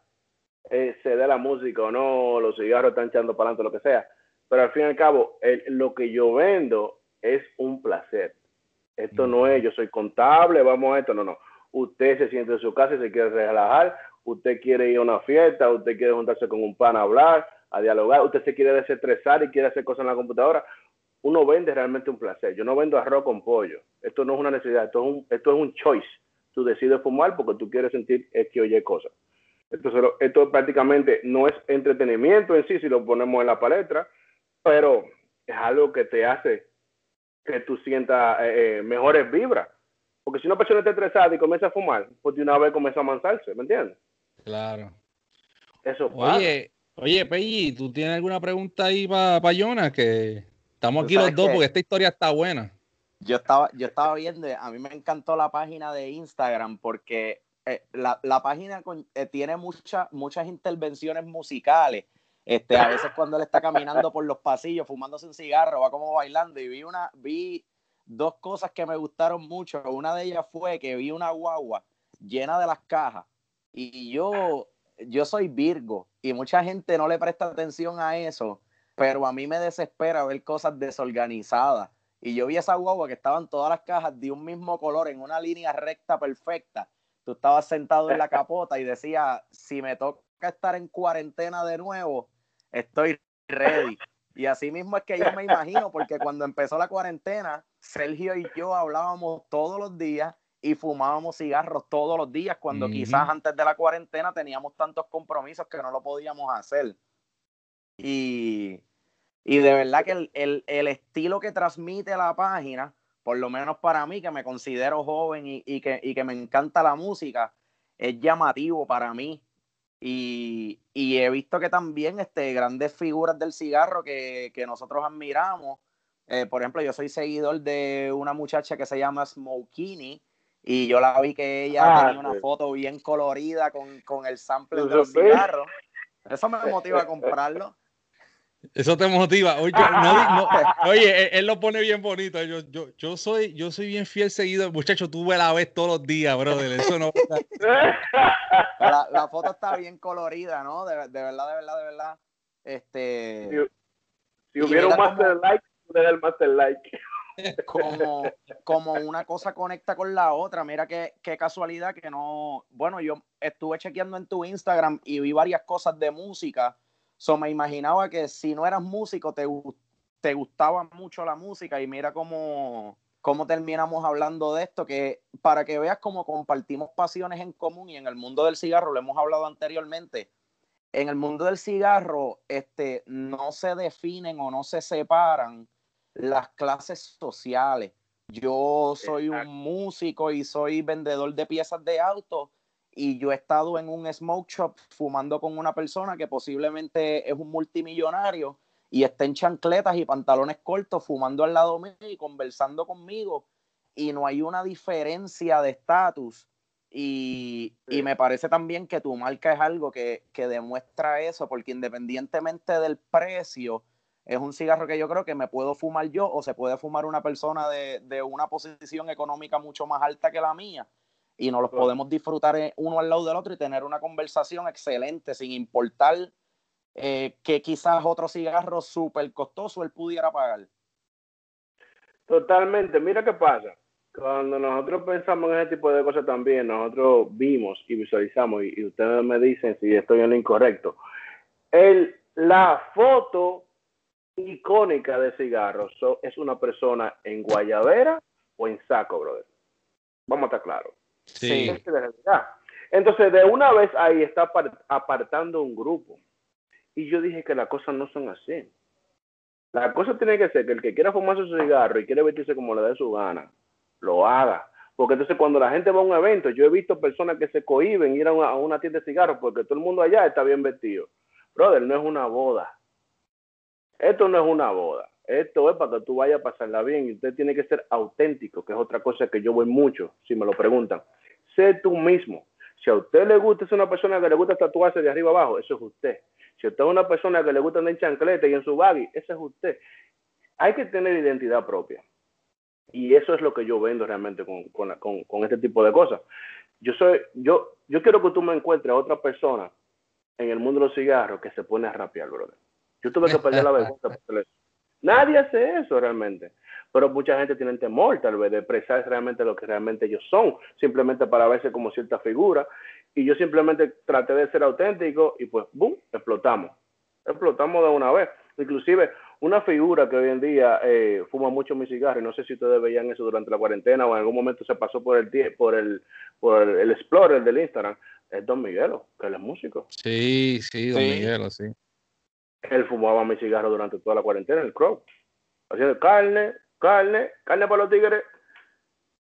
Eh, se dé la música o no, los cigarros están echando para adelante, lo que sea pero al fin y al cabo, lo que yo vendo es un placer. Esto no es, yo soy contable, vamos a esto, no, no. Usted se siente en su casa y se quiere relajar, usted quiere ir a una fiesta, usted quiere juntarse con un pan a hablar, a dialogar, usted se quiere desestresar y quiere hacer cosas en la computadora. Uno vende realmente un placer. Yo no vendo arroz con pollo. Esto no es una necesidad, esto es un, esto es un choice. Tú decides fumar porque tú quieres sentir que oye cosas. Entonces, esto prácticamente no es entretenimiento en sí, si lo ponemos en la palestra, pero es algo que te hace que tú sientas eh, eh, mejores vibras. Porque si una persona está estresada y comienza a fumar, pues de una vez comienza a amansarse, ¿me entiendes? Claro. Eso Oye, oye, Peyi, ¿tú tienes alguna pregunta ahí para pa Jonas? Que estamos aquí los dos porque esta historia está buena. Yo estaba, yo estaba viendo, a mí me encantó la página de Instagram porque eh, la, la, página eh, tiene muchas intervenciones musicales. Este, a veces cuando él está caminando por los pasillos, fumándose un cigarro, va como bailando. Y vi una, vi dos cosas que me gustaron mucho. Una de ellas fue que vi una guagua llena de las cajas. Y yo, yo soy Virgo, y mucha gente no le presta atención a eso, pero a mí me desespera ver cosas desorganizadas. Y yo vi esa guagua que estaban todas las cajas de un mismo color en una línea recta perfecta. Tú estabas sentado en la (laughs) capota y decía, si me toca estar en cuarentena de nuevo, estoy ready. Y así mismo es que yo me imagino, porque cuando empezó la cuarentena, Sergio y yo hablábamos todos los días y fumábamos cigarros todos los días, cuando quizás antes de la cuarentena teníamos tantos compromisos que no lo podíamos hacer. Y, y de verdad que el, estilo que transmite la página, por lo menos para mí, que me considero joven y, que, que, me encanta la música, es llamativo para mí. Y, he visto que también este, grandes figuras del cigarro que, nosotros admiramos. Eh, por ejemplo, yo soy seguidor de una muchacha que se llama Smokini, y yo la vi que ella ah, tenía una foto bien colorida con, con el sample de los cigarros. Eso me motiva a comprarlo. Eso te motiva. Oye, no, (laughs) oye él, lo pone bien bonito. Yo, yo, yo, soy, yo soy bien fiel seguido. Muchacho, tú la ves todos los días, brother. Eso no. (laughs) La, la, foto está bien colorida, ¿no? De, de, verdad, de verdad, de verdad. Este. Si, hubiera un master like, hubiera el master like (laughs) como, como una cosa conecta con la otra. Mira qué, qué casualidad que no. Bueno, yo estuve chequeando en tu Instagram y vi varias cosas de música. So me imaginaba que si no eras músico, te, te gustaba mucho la música. Y mira cómo, cómo terminamos hablando de esto, que para que veas cómo compartimos pasiones en común y en el mundo del cigarro, lo hemos hablado anteriormente. En el mundo del cigarro, este, no se definen o no se separan las clases sociales. Yo soy un músico y soy vendedor de piezas de auto y yo he estado en un smoke shop fumando con una persona que posiblemente es un multimillonario y está en chancletas y pantalones cortos fumando al lado mío y conversando conmigo y no hay una diferencia de estatus. Y, y, me parece también que tu marca es algo que, que demuestra eso porque independientemente del precio, es un cigarro que yo creo que me puedo fumar yo o se puede fumar una persona de, una posición económica mucho más alta que la mía y nos los podemos disfrutar uno al lado del otro y tener una conversación excelente sin importar eh, que quizás otro cigarro súper costoso él pudiera pagar. Totalmente, mira qué pasa. Cuando nosotros pensamos en ese tipo de cosas también, nosotros vimos y visualizamos, y, ustedes me dicen si estoy en lo incorrecto, el, la foto icónica de cigarros es una persona en guayabera o en saco, brother. Vamos a estar claros. Sí. Entonces, de una vez ahí está apartando un grupo. Y yo dije que las cosas no son así. La cosa tiene que ser que el que quiera fumarse su cigarro y quiere vestirse como le dé su gana, lo haga. Porque entonces cuando la gente va a un evento, yo he visto personas que se cohiben ir a una, tienda de cigarros porque todo el mundo allá está bien vestido. Brother, no es una boda. Esto no es una boda. Esto es para que tú vayas a pasarla bien y usted tiene que ser auténtico, que es otra cosa que yo voy mucho, si me lo preguntan. Sé tú mismo. Si a usted le gusta, es una persona que le gusta tatuarse de arriba abajo, eso es usted. Si usted es una persona que le gusta andar en chancleta y en su baggy, ese es usted. Hay que tener identidad propia. Y eso es lo que yo vendo realmente con, con, con este tipo de cosas. Yo soy, yo, yo quiero que tú me encuentres a otra persona en el mundo de los cigarros que se pone a rapear, brother. Yo tuve que perder la vergüenza por Nadie hace eso realmente. Pero mucha gente tiene temor tal vez de expresar realmente lo que realmente ellos son, simplemente para verse como cierta figura. Y yo simplemente traté de ser auténtico y pues, ¡boom!, explotamos. Explotamos de una vez. Inclusive, una figura que hoy en día eh, fuma mucho mi cigarro, y no sé si ustedes veían eso durante la cuarentena o en algún momento se pasó por el por el por el, Explorer del Instagram, es Don Miguelo, que él es músico. Sí, sí, Don Miguelo, sí él fumaba mi cigarro durante toda la cuarentena, el crow. Haciendo carne, carne, carne para los tigres.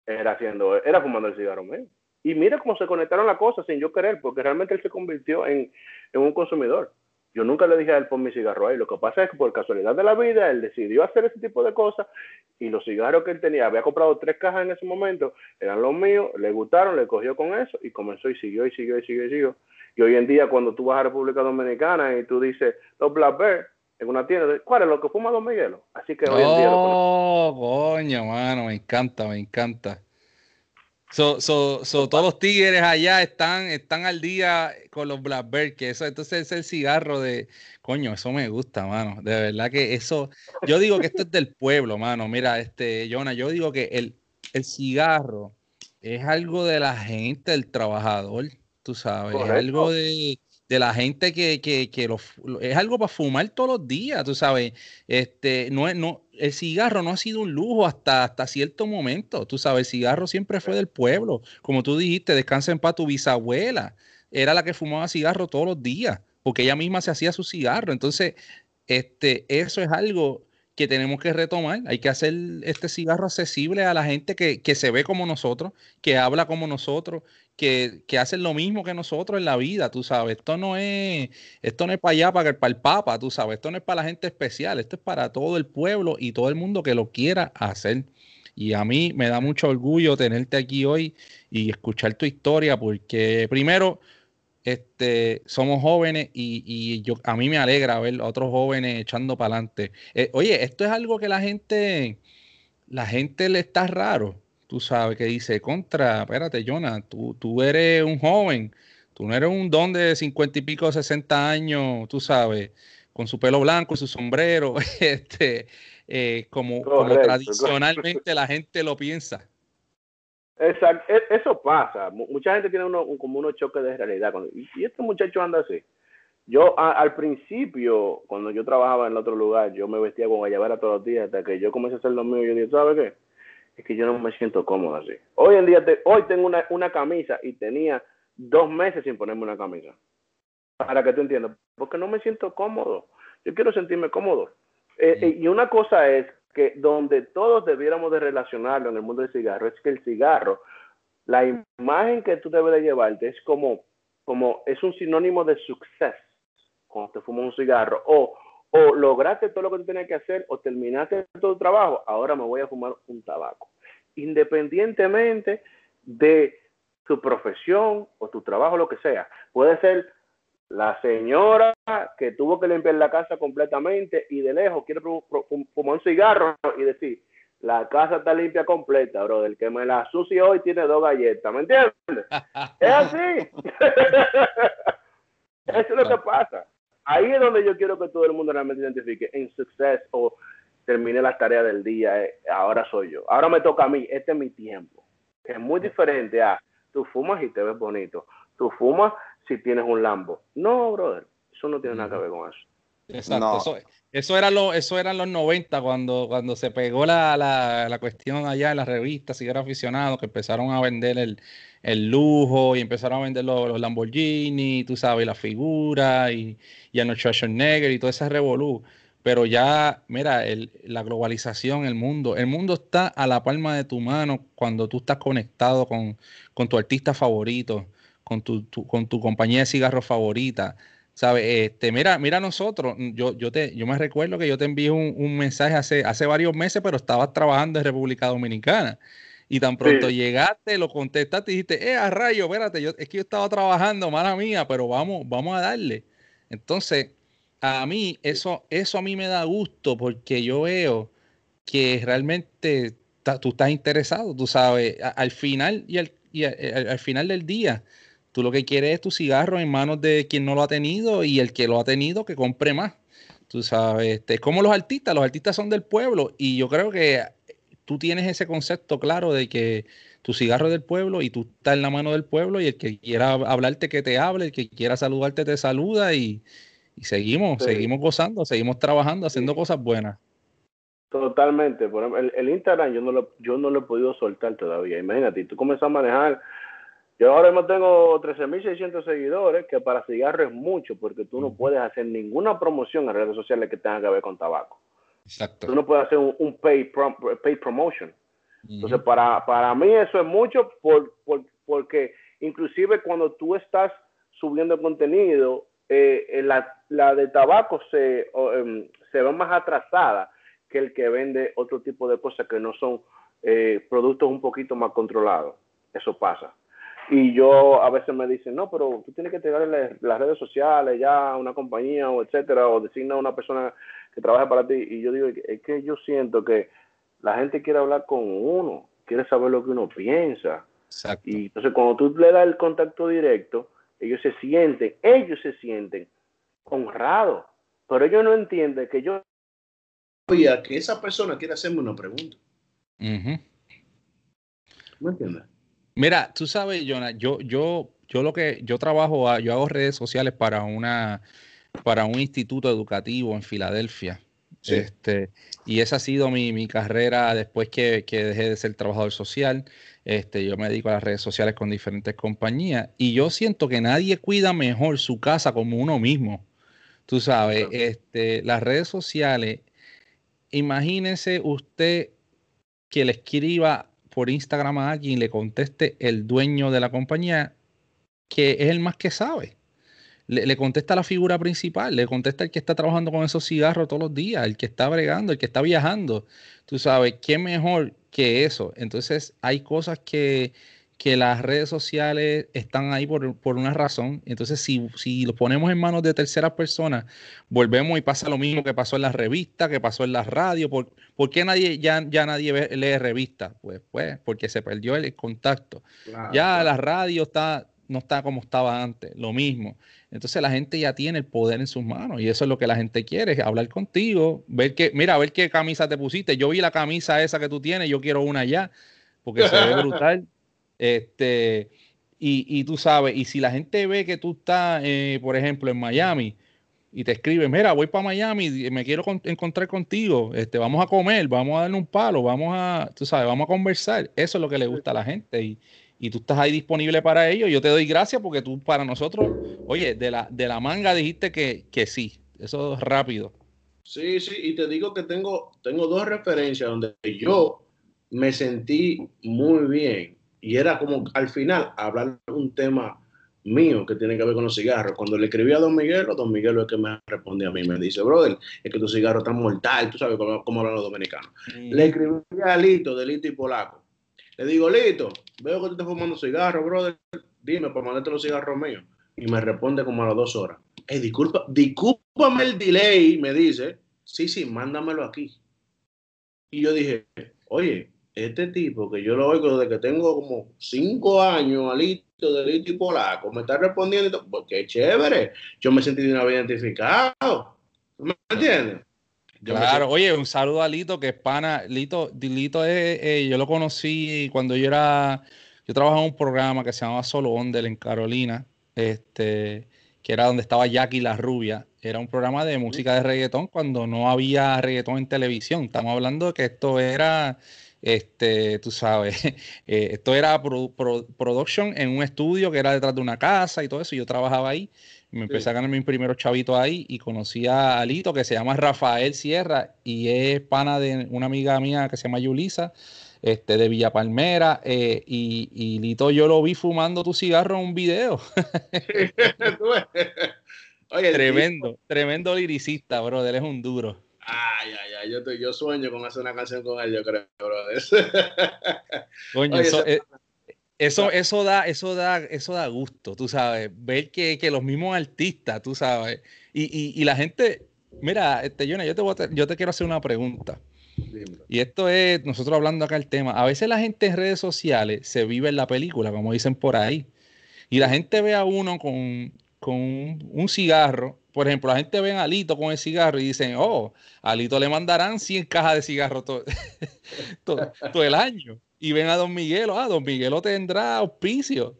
Era haciendo, era fumando el cigarro mío. Y mira cómo se conectaron las cosas sin yo querer, porque realmente él se convirtió en, un consumidor. Yo nunca le dije a él por mi cigarro ahí. Lo que pasa es que por casualidad de la vida, él decidió hacer ese tipo de cosas y los cigarros que él tenía, había comprado tres cajas en ese momento, eran los míos, le gustaron, le cogió con eso y comenzó y siguió y siguió y siguió y siguió. Y hoy en día cuando tú vas a República Dominicana y tú dices, los Black Bear, en una tienda, ¿cuál es lo que fuma Don Miguelo? Así que hoy en día... Oh, coño, mano, me encanta, me encanta. So, so, so, todos los tigres allá están, están al día con los Blackbird, que eso entonces es el cigarro de, coño, eso me gusta, mano. De verdad que eso, yo digo que esto es del pueblo, mano. Mira, este, Jonah, yo digo que el, el cigarro es algo de la gente, del trabajador, tú sabes, es algo de, de la gente que, que, que lo, es algo para fumar todos los días, tú sabes. Este, no, no, el cigarro no ha sido un lujo hasta, hasta cierto momento, tú sabes, el cigarro siempre fue del pueblo. Como tú dijiste, descansa en paz tu bisabuela, era la que fumaba cigarro todos los días, porque ella misma se hacía su cigarro. Entonces, este, eso es algo que tenemos que retomar. Hay que hacer este cigarro accesible a la gente que, que se ve como nosotros, que habla como nosotros, que, que, hacen lo mismo que nosotros en la vida, tú sabes. Esto no es, esto no es para allá, para, para el Papa, tú sabes. Esto no es para la gente especial, esto es para todo el pueblo y todo el mundo que lo quiera hacer. Y a mí me da mucho orgullo tenerte aquí hoy y escuchar tu historia, porque primero, este, somos jóvenes y, y yo, a mí me alegra ver a otros jóvenes echando para adelante. Eh, oye, esto es algo que la gente, la gente le está raro tú sabes, que dice, contra, espérate, Jonah, tú, tú eres un joven, tú no eres un don de cincuenta y pico, sesenta años, tú sabes, con su pelo blanco, su sombrero, (laughs) este, eh, como, tradicionalmente la gente lo piensa. Exacto, e, eso pasa. Mucha gente tiene uno, como unos choques de realidad. Y este muchacho anda así. Yo al principio, cuando yo trabajaba en el otro lugar, yo me vestía con guayabera todos los días hasta que yo comencé a hacer lo mío. Yo dije, ¿sabes qué? es que yo no me siento cómodo así. Hoy en día, hoy tengo una, una camisa y tenía dos meses sin ponerme una camisa. Para que tú entiendas, porque no me siento cómodo. Yo quiero sentirme cómodo. Eh, eh, y una cosa es donde todos debiéramos de relacionarlo en el mundo del cigarro es que el cigarro, la imagen que tú debes de llevarte es como, como es un sinónimo de suceso cuando te fumas un cigarro o o lograste todo lo que tú tenías que hacer o terminaste todo tu trabajo, ahora me voy a fumar un tabaco. Independientemente de tu profesión o tu trabajo, lo que sea. Puede ser la señora que tuvo que limpiar la casa completamente y de lejos quiere fumar un cigarro y decir, la casa está limpia completa, bro. El que me la sucia hoy tiene dos galletas, ¿me entiendes? (laughs) es así. (laughs) Eso es lo que pasa ahí es donde yo quiero que todo el mundo realmente identifique en success o termine las tareas del día, eh, ahora soy yo, ahora me toca a mí, este es mi tiempo. Es muy diferente a tú fumas y te ves bonito, tú fumas si tienes un Lambo. No, brother, eso no tiene nada que ver con eso. Exacto, eso, eso, era lo, eso eran los 90 cuando, cuando se pegó la, la, la cuestión allá en las revistas, si era aficionado, que empezaron a vender el, el lujo y empezaron a vender los, Lamborghini, tú sabes, la figura y, y Arnold Schwarzenegger y todo ese revolú. Pero ya, mira, la globalización, el mundo, el mundo está a la palma de tu mano cuando tú estás conectado con, con tu artista favorito, con tu, con tu compañía de cigarros favorita. ¿Sabes? Este, mira, mira nosotros, yo, yo, te, yo me recuerdo que yo te envié un, un mensaje hace, hace varios meses, pero estabas trabajando en República Dominicana. Y tan pronto llegaste, lo contestaste y dijiste, eh, a rayo, espérate, yo, es que yo estaba trabajando, mala mía, pero vamos, vamos a darle. Entonces, a mí, eso, eso a mí me da gusto porque yo veo que realmente tú estás interesado, tú sabes, al final y, al, y al, final del día, tú lo que quieres es tu cigarro en manos de quien no lo ha tenido y el que lo ha tenido que compre más. Tú sabes, este, es como los artistas, los artistas son del pueblo y yo creo que tú tienes ese concepto claro de que tu cigarro es del pueblo y tú estás en la mano del pueblo y el que quiera hablarte que te hable, el que quiera saludarte te saluda y, seguimos, seguimos gozando, seguimos trabajando, haciendo cosas buenas. Totalmente. El, el, Instagram yo no, lo, yo no lo he podido soltar todavía. Imagínate, tú comienzas a manejar. Yo ahora mismo tengo 13.600 seguidores, que para cigarro es mucho, porque tú no puedes hacer ninguna promoción en redes sociales que tenga que ver con tabaco. Tú no puedes hacer un, un pay, promotion. Entonces, para, para mí eso es mucho por, porque inclusive cuando tú estás subiendo contenido, eh, la, la, de tabaco se, em, se ve más atrasada que el que vende otro tipo de cosas que no son eh, productos un poquito más controlados. Eso pasa. Y yo a veces me dicen, no, pero tú tienes que tener las redes sociales ya una compañía o etcétera, o designa a una persona que trabaje para ti. Y yo digo, es que yo siento que la gente quiere hablar con uno, quiere saber lo que uno piensa. Y entonces cuando tú le das el contacto directo, ellos se sienten, ellos se sienten honrados, pero ellos no entienden que yo... Oye, que esa persona quiere hacerme una pregunta. ¿Me entiendes? Mira, tú sabes, Jonah, yo, yo, yo lo que yo trabajo, yo hago redes sociales para una, para un instituto educativo en Filadelfia. Este, y esa ha sido mi, carrera después que, dejé de ser trabajador social. Este, yo me dedico a las redes sociales con diferentes compañías y yo siento que nadie cuida mejor su casa como uno mismo. Tú sabes, este, las redes sociales, imagínese usted que le escriba por Instagram a alguien le conteste el dueño de la compañía, que es el más que sabe. Le, contesta la figura principal, le contesta el que está trabajando con esos cigarros todos los días, el que está bregando, el que está viajando. Tú sabes, ¿qué mejor que eso? Entonces hay cosas que, que las redes sociales están ahí por, una razón. Entonces, si, si lo ponemos en manos de terceras personas, volvemos y pasa lo mismo que pasó en las revistas, que pasó en las radios. ¿Por, ¿por qué nadie, ya, ya nadie lee revistas? Pues, pues, porque se perdió el contacto. ya la radio está, no está como estaba antes, lo mismo. Entonces la gente ya tiene el poder en sus manos y eso es lo que la gente quiere, hablar contigo, ver que, mira, ver qué camisa te pusiste. Yo vi la camisa esa que tú tienes, yo quiero una ya, porque se ve (laughs) brutal. Este, y, y, tú sabes, y si la gente ve que tú estás, eh, por ejemplo, en Miami y te escribe, mira, voy para Miami, me quiero encontrar contigo, este, vamos a comer, vamos a darle un palo, vamos a, tú sabes, vamos a conversar. Eso es lo que le gusta a la gente y, y tú estás ahí disponible para ello. Yo te doy gracias porque tú para nosotros, oye, de la, de la manga dijiste que, que sí, eso es rápido. Sí, sí, y te digo que tengo, tengo dos referencias donde yo me sentí muy bien y era como al final hablar un tema mío que tiene que ver con los cigarros. Cuando le escribí a Don Miguel, Don Miguel es que me responde a mí, me dice, brother, es que tu cigarro está mortal, tú sabes cómo, cómo hablan los dominicanos. Le escribí a Lito, de Lito y Polaco. Le digo, Lito, veo que tú estás fumando cigarros, brother, dime para mandarte los cigarros míos. Y me responde como a las dos horas. Hey, disculpa, discúlpame el delay, me dice. Sí, sí, mándamelo aquí. Y yo dije, oye, este tipo que yo lo oigo desde que tengo como cinco años, alito, delito y polaco, me está respondiendo, pues qué chévere, yo me sentí de una vez identificado, ¿me entiendes? claro, oye, un saludo a Lito, que es pana, Lito, Lito es, eh, yo lo conocí cuando yo era, yo trabajaba en un programa que se llamaba Solo Ondel en Carolina, este, que era donde estaba Jackie la Rubia, era un programa de música de reggaetón cuando no había reggaetón en televisión, estamos hablando de que esto era este, tú sabes, (laughs) eh, esto era production en un estudio que era detrás de una casa y todo eso. Y yo trabajaba ahí. me empecé a ganar mis primeros chavitos ahí y conocí a Lito, que se llama Rafael Sierra y es pana de una amiga mía que se llama Yulisa, este, de Villa Palmera. Eh, y, Lito, yo lo vi fumando tu cigarro en un video. (laughs) tremendo, tremendo liricista, brother, es un duro. Ay, ay, ay, yo, yo sueño con hacer una canción con él, yo creo, (laughs) Coño, eh, eso, eso, da, eso da, eso da gusto, tú sabes, ver que, que los mismos artistas, tú sabes, y, y, y la gente, mira, este, Jonah, yo te, voy yo te quiero hacer una pregunta. Y esto es, nosotros hablando acá el tema, a veces la gente en redes sociales se vive en la película, como dicen por ahí, y la gente ve a uno con, con un cigarro por ejemplo, la gente ve a Alito con el cigarro y dicen, oh, a Alito le mandarán 100 cajas de cigarro (laughs) todo, el año. Y ven a Don Miguelo, ah, Don Miguelo tendrá auspicio.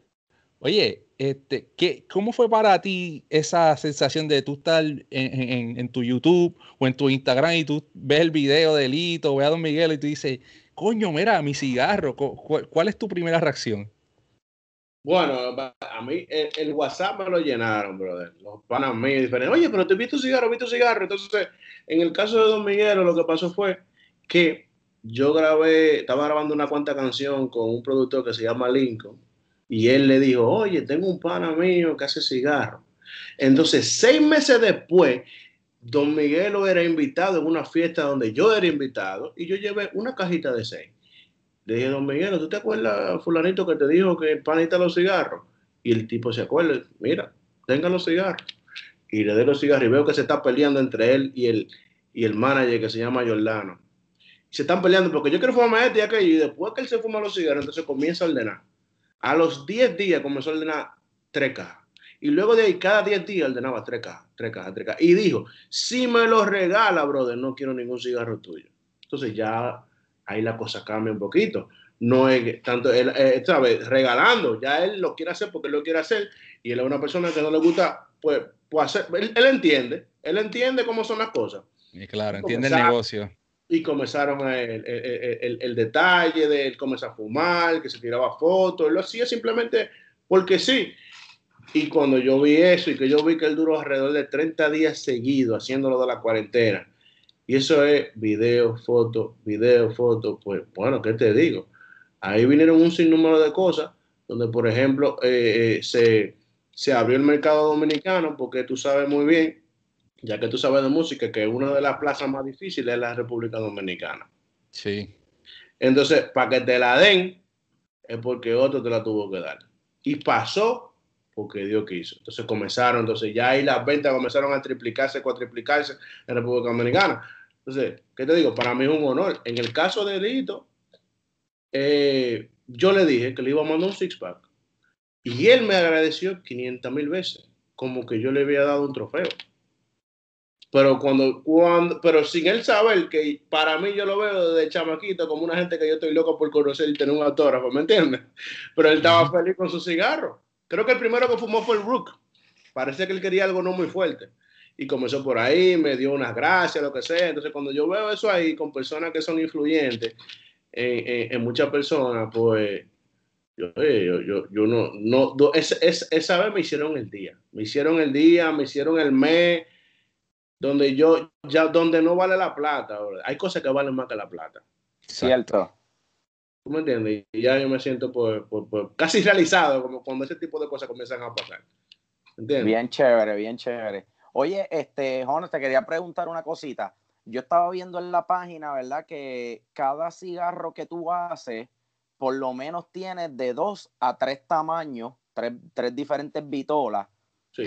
Oye, este, ¿qué, ¿cómo fue para ti esa sensación de tú estar en, tu YouTube o en tu Instagram y tú ves el video de Alito, ves a Don Miguelo y tú dices, coño, mira, mi cigarro, cuál es tu primera reacción? Bueno, a mí el, WhatsApp me lo llenaron, brother. Los panas míos diferentes. Oye, pero te vi tu cigarro, vi tu cigarro. Entonces, en el caso de Don Miguel, lo que pasó fue que yo grabé, estaba grabando una cuanta canción con un productor que se llama Lincoln. Y él le dijo, oye, tengo un pana mío que hace cigarro. Entonces, seis meses después, Don Miguelo era invitado en una fiesta donde yo era invitado y yo llevé una cajita de seis. Le dije, Don Miguelo, ¿tú te acuerdas, fulanito, que te dijo que panita los cigarros? Y el tipo se acuerda, mira, tenga los cigarros. Y le doy los cigarros y veo que se está peleando entre él y el, y el manager que se llama Jordano. se están peleando porque yo quiero fumar este y aquello. Y después que él se fuma los cigarros, entonces comienza a ordenar. A los 10 días comenzó a ordenar tres cajas. Y luego de ahí, cada 10 días ordenaba tres cajas, tres cajas, tres cajas. Y dijo, si me lo regala, brother, no quiero ningún cigarro tuyo. Entonces ya ahí la cosa cambia un poquito. No es tanto, él, eh, ¿sabes? Regalando, ya él lo quiere hacer porque él lo quiere hacer. Y él es una persona que no le gusta, pues, pues hacer, él, entiende, él entiende cómo son las cosas. Y claro, entiende el negocio. Y comenzaron el, el, el, detalle de él comenzar a fumar, que se tiraba fotos, él lo hacía simplemente porque sí. Y cuando yo vi eso y que yo vi que él duró alrededor de 30 días seguidos haciéndolo de la cuarentena, y eso es video, foto, video, foto, pues bueno, ¿qué te digo? Ahí vinieron un sinnúmero de cosas donde, por ejemplo, eh, eh, se, se abrió el mercado dominicano porque tú sabes muy bien, ya que tú sabes de música, que una de las plazas más difíciles es la República Dominicana. Sí. Entonces, para que te la den, es porque otro te la tuvo que dar. Y pasó porque Dios quiso. Entonces comenzaron, entonces ya ahí las ventas comenzaron a triplicarse, cuatriplicarse en República Dominicana. Entonces, ¿qué te digo? Para mí es un honor. En el caso de Lito, eh, yo le dije que le iba a mandar un six-pack y él me agradeció 500 mil veces, como que yo le había dado un trofeo. Pero cuando, cuando, pero sin él saber que para mí yo lo veo de chamaquito como una gente que yo estoy loco por conocer y tener un autógrafo, ¿me entiendes? (laughs) Pero él estaba feliz con su cigarro. Creo que el primero que fumó fue el Rook. Parece que él quería algo no muy fuerte. Y comenzó por ahí, me dio unas gracias, lo que sea. Entonces, cuando yo veo eso ahí con personas que son influyentes en, muchas personas, pues yo, yo, yo, no, no esa vez me hicieron el día. Me hicieron el día, me hicieron el mes, donde yo, ya, donde no vale la plata. Hay cosas que valen más que la plata. Cierto. ¿Tú me entiendes? Y ya yo me siento pues, pues, pues, casi realizado como cuando ese tipo de cosas comienzan a pasar. ¿Entiendes? Bien chévere, bien chévere. Oye, este, Jonas, te quería preguntar una cosita. Yo estaba viendo en la página, ¿verdad? Que cada cigarro que tú haces, por lo menos tiene de dos a tres tamaños, tres, tres diferentes bitolas,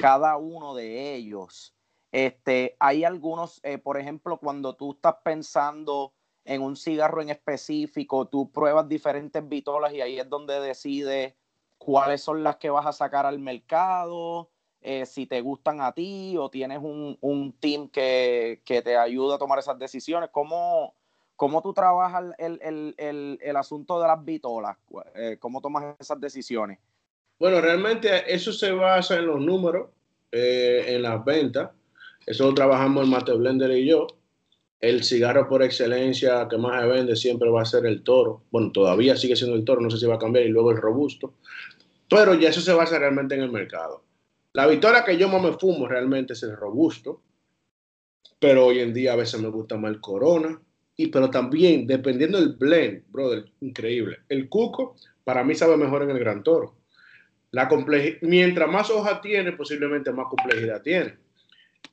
cada uno de ellos. Este, hay algunos, eh, por ejemplo, cuando tú estás pensando en un cigarro en específico, tú pruebas diferentes vitolas y ahí es donde decides cuáles son las que vas a sacar al mercado, eh, si te gustan a ti o tienes un, un team que, que, te ayuda a tomar esas decisiones. ¿Cómo, cómo tú trabajas el, el, el, el asunto de las vitolas? Eh, ¿Cómo tomas esas decisiones? Bueno, realmente eso se basa en los números, eh, en las ventas. Eso lo trabajamos el Mate Blender y yo el cigarro por excelencia que más se vende siempre va a ser el toro. Bueno, todavía sigue siendo el toro, no sé si va a cambiar, y luego el robusto. Pero ya eso se basa realmente en el mercado. La victoria que yo más me fumo realmente es el robusto, pero hoy en día a veces me gusta más el corona. Y pero también, dependiendo del blend, brother, increíble. El cuco, para mí sabe mejor en el gran toro. La mientras más hoja tiene, posiblemente más complejidad tiene.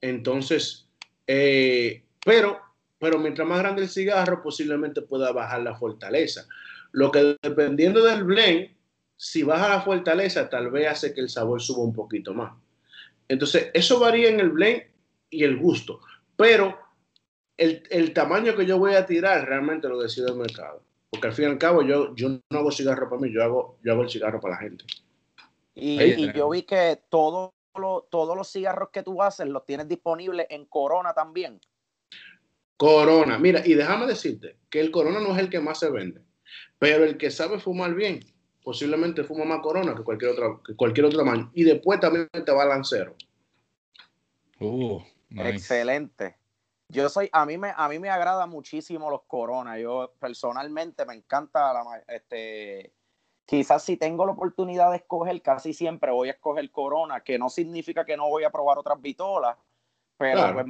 Entonces, eh, pero pero mientras más grande el cigarro, posiblemente pueda bajar la fortaleza. Lo que dependiendo del blend, si baja la fortaleza, tal vez hace que el sabor suba un poquito más. Entonces, eso varía en el blend y el gusto, pero el, tamaño que yo voy a tirar realmente lo decide el mercado. Porque al fin y al cabo, yo, yo no hago cigarro para mí, yo hago, yo hago el cigarro para la gente. Y, yo vi que todo todos los cigarros que tú haces los tienes disponibles en Corona también. Corona. Mira, y déjame decirte que el Corona no es el que más se vende, pero el que sabe fumar bien, posiblemente fuma más Corona que cualquier otro, que cualquier otro tamaño. Y después también te va lancero. Uh, Excelente. Yo soy, a mí me, a mí me agrada muchísimo los Corona. Yo personalmente me encanta la, este, quizás si tengo la oportunidad de escoger, casi siempre voy a escoger Corona, que no significa que no voy a probar otras vitolas, pero pues,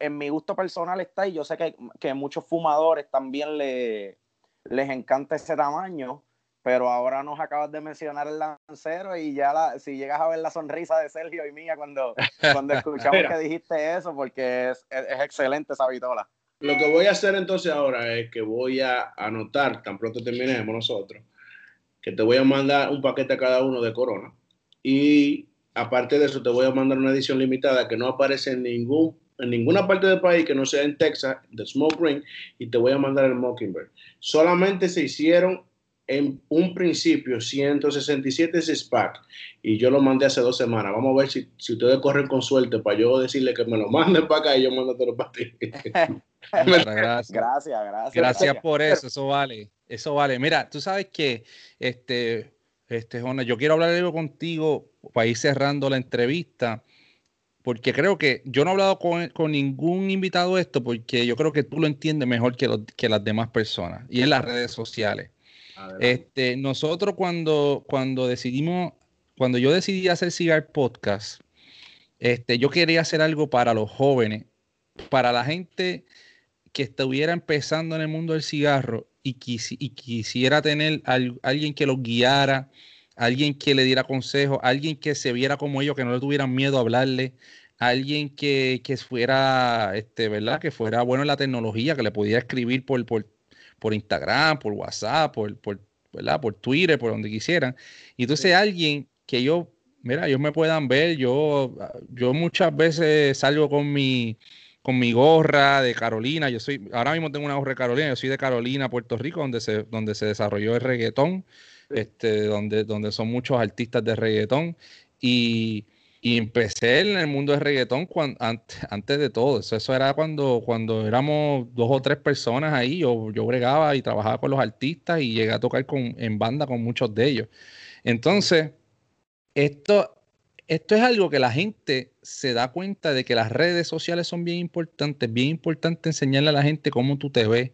en mi gusto personal está y yo sé que, que muchos fumadores también le, les encanta ese tamaño. Pero ahora nos acabas de mencionar el lancero y ya la, si llegas a ver la sonrisa de Sergio y mía cuando, cuando (laughs) escuchamos que dijiste eso, porque es, es, excelente esa vitola. Lo que voy a hacer entonces ahora es que voy a anotar, tan pronto terminemos nosotros, que te voy a mandar un paquete a cada uno de Corona y aparte de eso te voy a mandar una edición limitada que no aparece en ningún en ninguna parte del país que no sea en Texas, de Smoke Ring, y te voy a mandar el Mockingbird. Solamente se hicieron en un principio 167 six pack y yo lo mandé hace dos semanas. Vamos a ver si, si ustedes corren con suerte para yo decirle que me lo manden para acá y yo mando todo (laughs) para ti. gracias. gracias, gracias. por eso, eso vale, eso vale. Mira, tú sabes que, este, este, yo quiero hablar algo contigo para ir cerrando la entrevista, porque creo que yo no he hablado con, con ningún invitado esto, porque yo creo que tú lo entiendes mejor que, que las demás personas, y en las redes sociales. Este, nosotros cuando, cuando decidimos, cuando yo decidí hacer Cigar Podcast, este, yo quería hacer algo para los jóvenes, para la gente que estuviera empezando en el mundo del cigarro y, y quisiera tener alguien que los guiara, alguien que le diera consejos, alguien que se viera como ellos, que no le tuvieran miedo a hablarle, alguien que, que fuera, este, ¿verdad? Que fuera bueno en la tecnología, que le pudiera escribir por, por, por Instagram, por WhatsApp, por, por, ¿verdad? por Twitter, por donde quisieran. Y entonces alguien que yo, mira, ellos me puedan ver, yo, yo muchas veces salgo con mi, con mi gorra de Carolina, yo soy, ahora mismo tengo una gorra de Carolina, yo soy de Carolina, Puerto Rico, donde se, donde se desarrolló el reggaetón, este, donde, donde son muchos artistas de reggaetón. Y, y empecé en el mundo del reggaetón antes, de todo. Eso, era cuando, cuando éramos dos o tres personas ahí. Yo, yo bregaba y trabajaba con los artistas y llegué a tocar con, en banda con muchos de ellos. Entonces, esto, esto es algo que la gente se da cuenta de que las redes sociales son bien importantes. Bien importante enseñarle a la gente cómo tú te ves,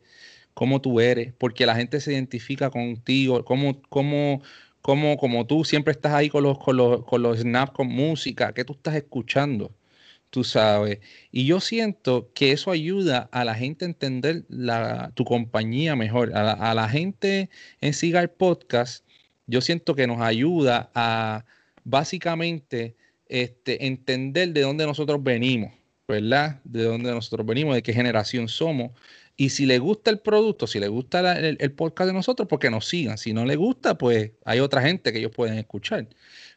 cómo tú eres, porque la gente se identifica contigo, cómo, cómo, como, como tú siempre estás ahí con los, con los, con los snaps con música, que tú estás escuchando, tú sabes. Y yo siento que eso ayuda a la gente a entender la, tu compañía mejor. A la, gente en Cigar Podcast, yo siento que nos ayuda a básicamente este, entender de dónde nosotros venimos, ¿verdad? De dónde nosotros venimos, de qué generación somos y si le gusta el producto, si le gusta el, podcast de nosotros, pues que nos sigan. Si no le gusta, pues hay otra gente que ellos pueden escuchar.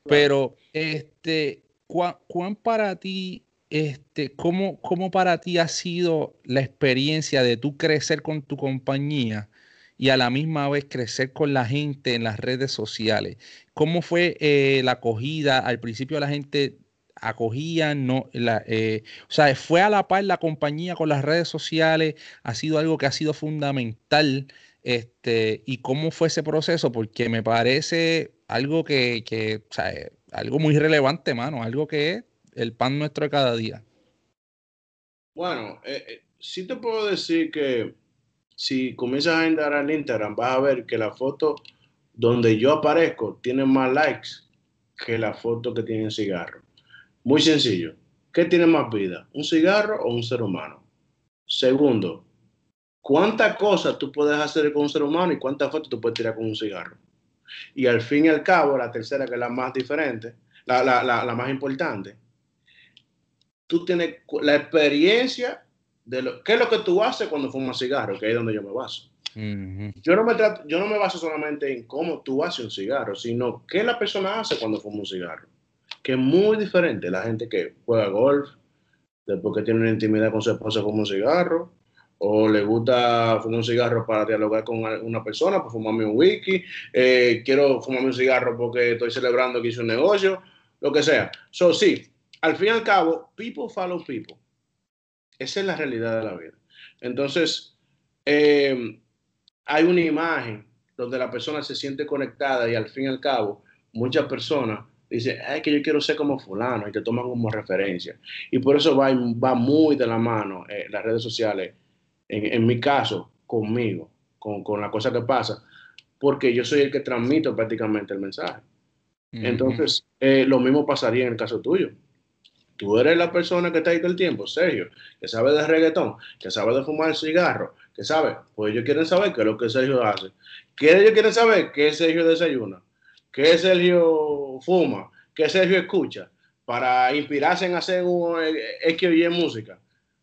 Pero, este, ¿cuán, para ti, este, cómo, cómo para ti ha sido la experiencia de tú crecer con tu compañía? y a la misma vez crecer con la gente en las redes sociales. ¿Cómo fue eh, la acogida? Al principio la gente acogían, no, la, eh, o sea, fue a la par la compañía con las redes sociales, ha sido algo que ha sido fundamental, este, y cómo fue ese proceso, porque me parece algo que, que o sea, eh, algo muy relevante, mano, algo que es el pan nuestro de cada día. Bueno, eh, sí te puedo decir que si comienzas a entrar al Instagram, vas a ver que la foto donde yo aparezco tiene más likes que la foto que tiene el cigarro. Muy sencillo. ¿Qué tiene más vida? ¿Un cigarro o un ser humano? Segundo, ¿cuántas cosas tú puedes hacer con un ser humano y cuántas fotos tú puedes tirar con un cigarro? Y al fin y al cabo, la tercera, que es la más diferente, la, la, más importante, tú tienes la experiencia de lo, qué es lo que tú haces cuando fumas cigarro, que es donde yo me baso. yo, no me trato, yo no me baso solamente en cómo tú haces un cigarro, sino qué la persona hace cuando fuma un cigarro que es muy diferente la gente que juega golf, después que tiene una intimidad con su esposa como un cigarro, o le gusta fumar un cigarro para dialogar con una persona, para fumarme un whisky, eh, quiero fumarme un cigarro porque estoy celebrando que hice un negocio, lo que sea. So, sí, al fin y al cabo, people follow people. Esa es la realidad de la vida. Entonces, eh, hay una imagen donde la persona se siente conectada y al fin y al cabo, muchas personas dice, es que yo quiero ser como fulano y te toman como referencia. Y por eso va, va muy de la mano eh, las redes sociales, en, mi caso, conmigo, con, con, la cosa que pasa, porque yo soy el que transmito prácticamente el mensaje. Entonces, eh, lo mismo pasaría en el caso tuyo. Tú eres la persona que está ahí todo el tiempo, Sergio, que sabe de reggaetón, que sabe de fumar cigarro, que sabe. Pues ellos quieren saber qué es lo que Sergio hace. ¿Qué ellos quieren saber? ¿Qué Sergio desayuna? ¿Qué Sergio fuma? ¿Qué Sergio escucha? Para inspirarse en hacer un X o Y música.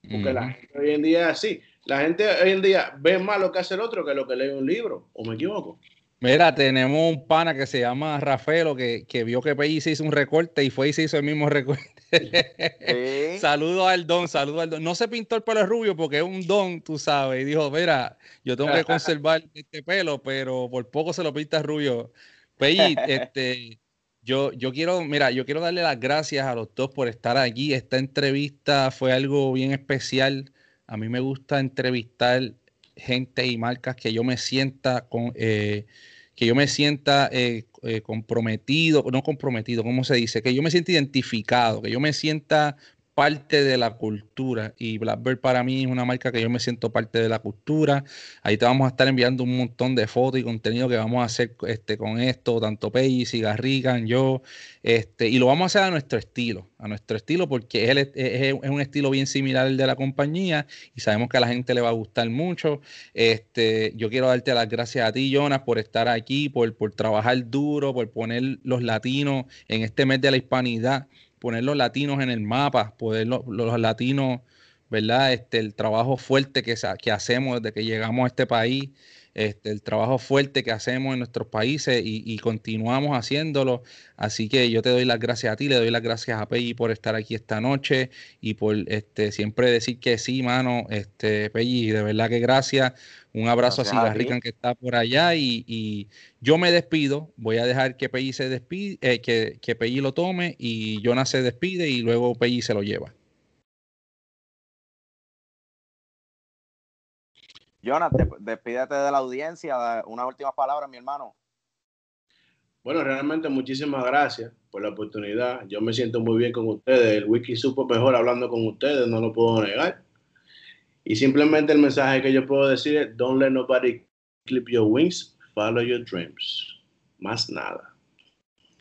Porque la gente hoy en día es así. La gente hoy en día ve más lo que hace el otro que lo que lee un libro. ¿O me equivoco? Mira, tenemos un pana que se llama Rafaelo que, que vio que PI se hizo un recorte y fue y se hizo el mismo recorte. (laughs) saludo al don, saludo al don. No se pintó el pelo rubio porque es un don, tú sabes. Y dijo, mira, yo tengo que (laughs) conservar este pelo, pero por poco se lo pinta rubio. PI, (laughs) este, yo, yo quiero, mira, yo quiero darle las gracias a los dos por estar aquí. Esta entrevista fue algo bien especial. A mí me gusta entrevistar gente y marcas que yo me sienta con, eh, que yo me sienta eh, eh, comprometido, no comprometido, ¿cómo se dice? Que yo me sienta identificado, que yo me sienta parte de la cultura y Blackbird para mí es una marca que yo me siento parte de la cultura. Ahí te vamos a estar enviando un montón de fotos y contenido que vamos a hacer este, con esto, tanto y Garrigan, yo, este, y lo vamos a hacer a nuestro estilo, a nuestro estilo porque es, es, un estilo bien similar al de la compañía y sabemos que a la gente le va a gustar mucho. Este, yo quiero darte las gracias a ti, Jonas, por estar aquí, por, por trabajar duro, por poner los latinos en este mes de la hispanidad poner los latinos en el mapa, poner los, latinos, ¿verdad? Este, el trabajo fuerte que, que hacemos desde que llegamos a este país, este, el trabajo fuerte que hacemos en nuestros países y, continuamos haciéndolo. Así que yo te doy las gracias a ti, le doy las gracias a Peggy por estar aquí esta noche y por este, siempre decir que sí, mano, este, Peggy, de verdad que gracias. Un abrazo a Rican que está por allá y, yo me despido. Voy a dejar que Peggy se despide, eh, que, que Peggy lo tome y Jonas se despide y luego Peggy se lo lleva. Jonas, despídete de la audiencia. Unas últimas palabras, mi hermano. Bueno, realmente muchísimas gracias por la oportunidad. Yo me siento muy bien con ustedes. El wiki supo mejor hablando con ustedes, no lo puedo negar. Y simplemente el mensaje que yo puedo decir es, don't let nobody clip your wings, follow your dreams. Más nada.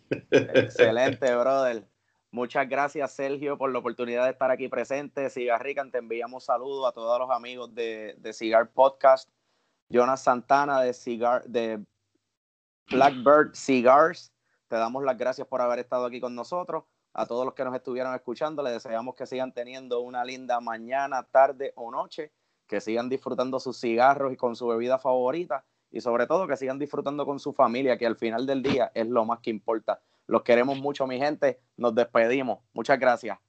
(laughs) Excelente, brother. Muchas gracias, Sergio, por la oportunidad de estar aquí presente. Cigarrican, te enviamos saludos a todos los amigos de, de Cigar Podcast. Jonas Santana de Cigar, de Blackbird Cigars. Te damos las gracias por haber estado aquí con nosotros. A todos los que nos estuvieron escuchando, les deseamos que sigan teniendo una linda mañana, tarde o noche, que sigan disfrutando sus cigarros y con su bebida favorita y sobre todo que sigan disfrutando con su familia, que al final del día es lo más que importa. Los queremos mucho, mi gente. Nos despedimos. Muchas gracias.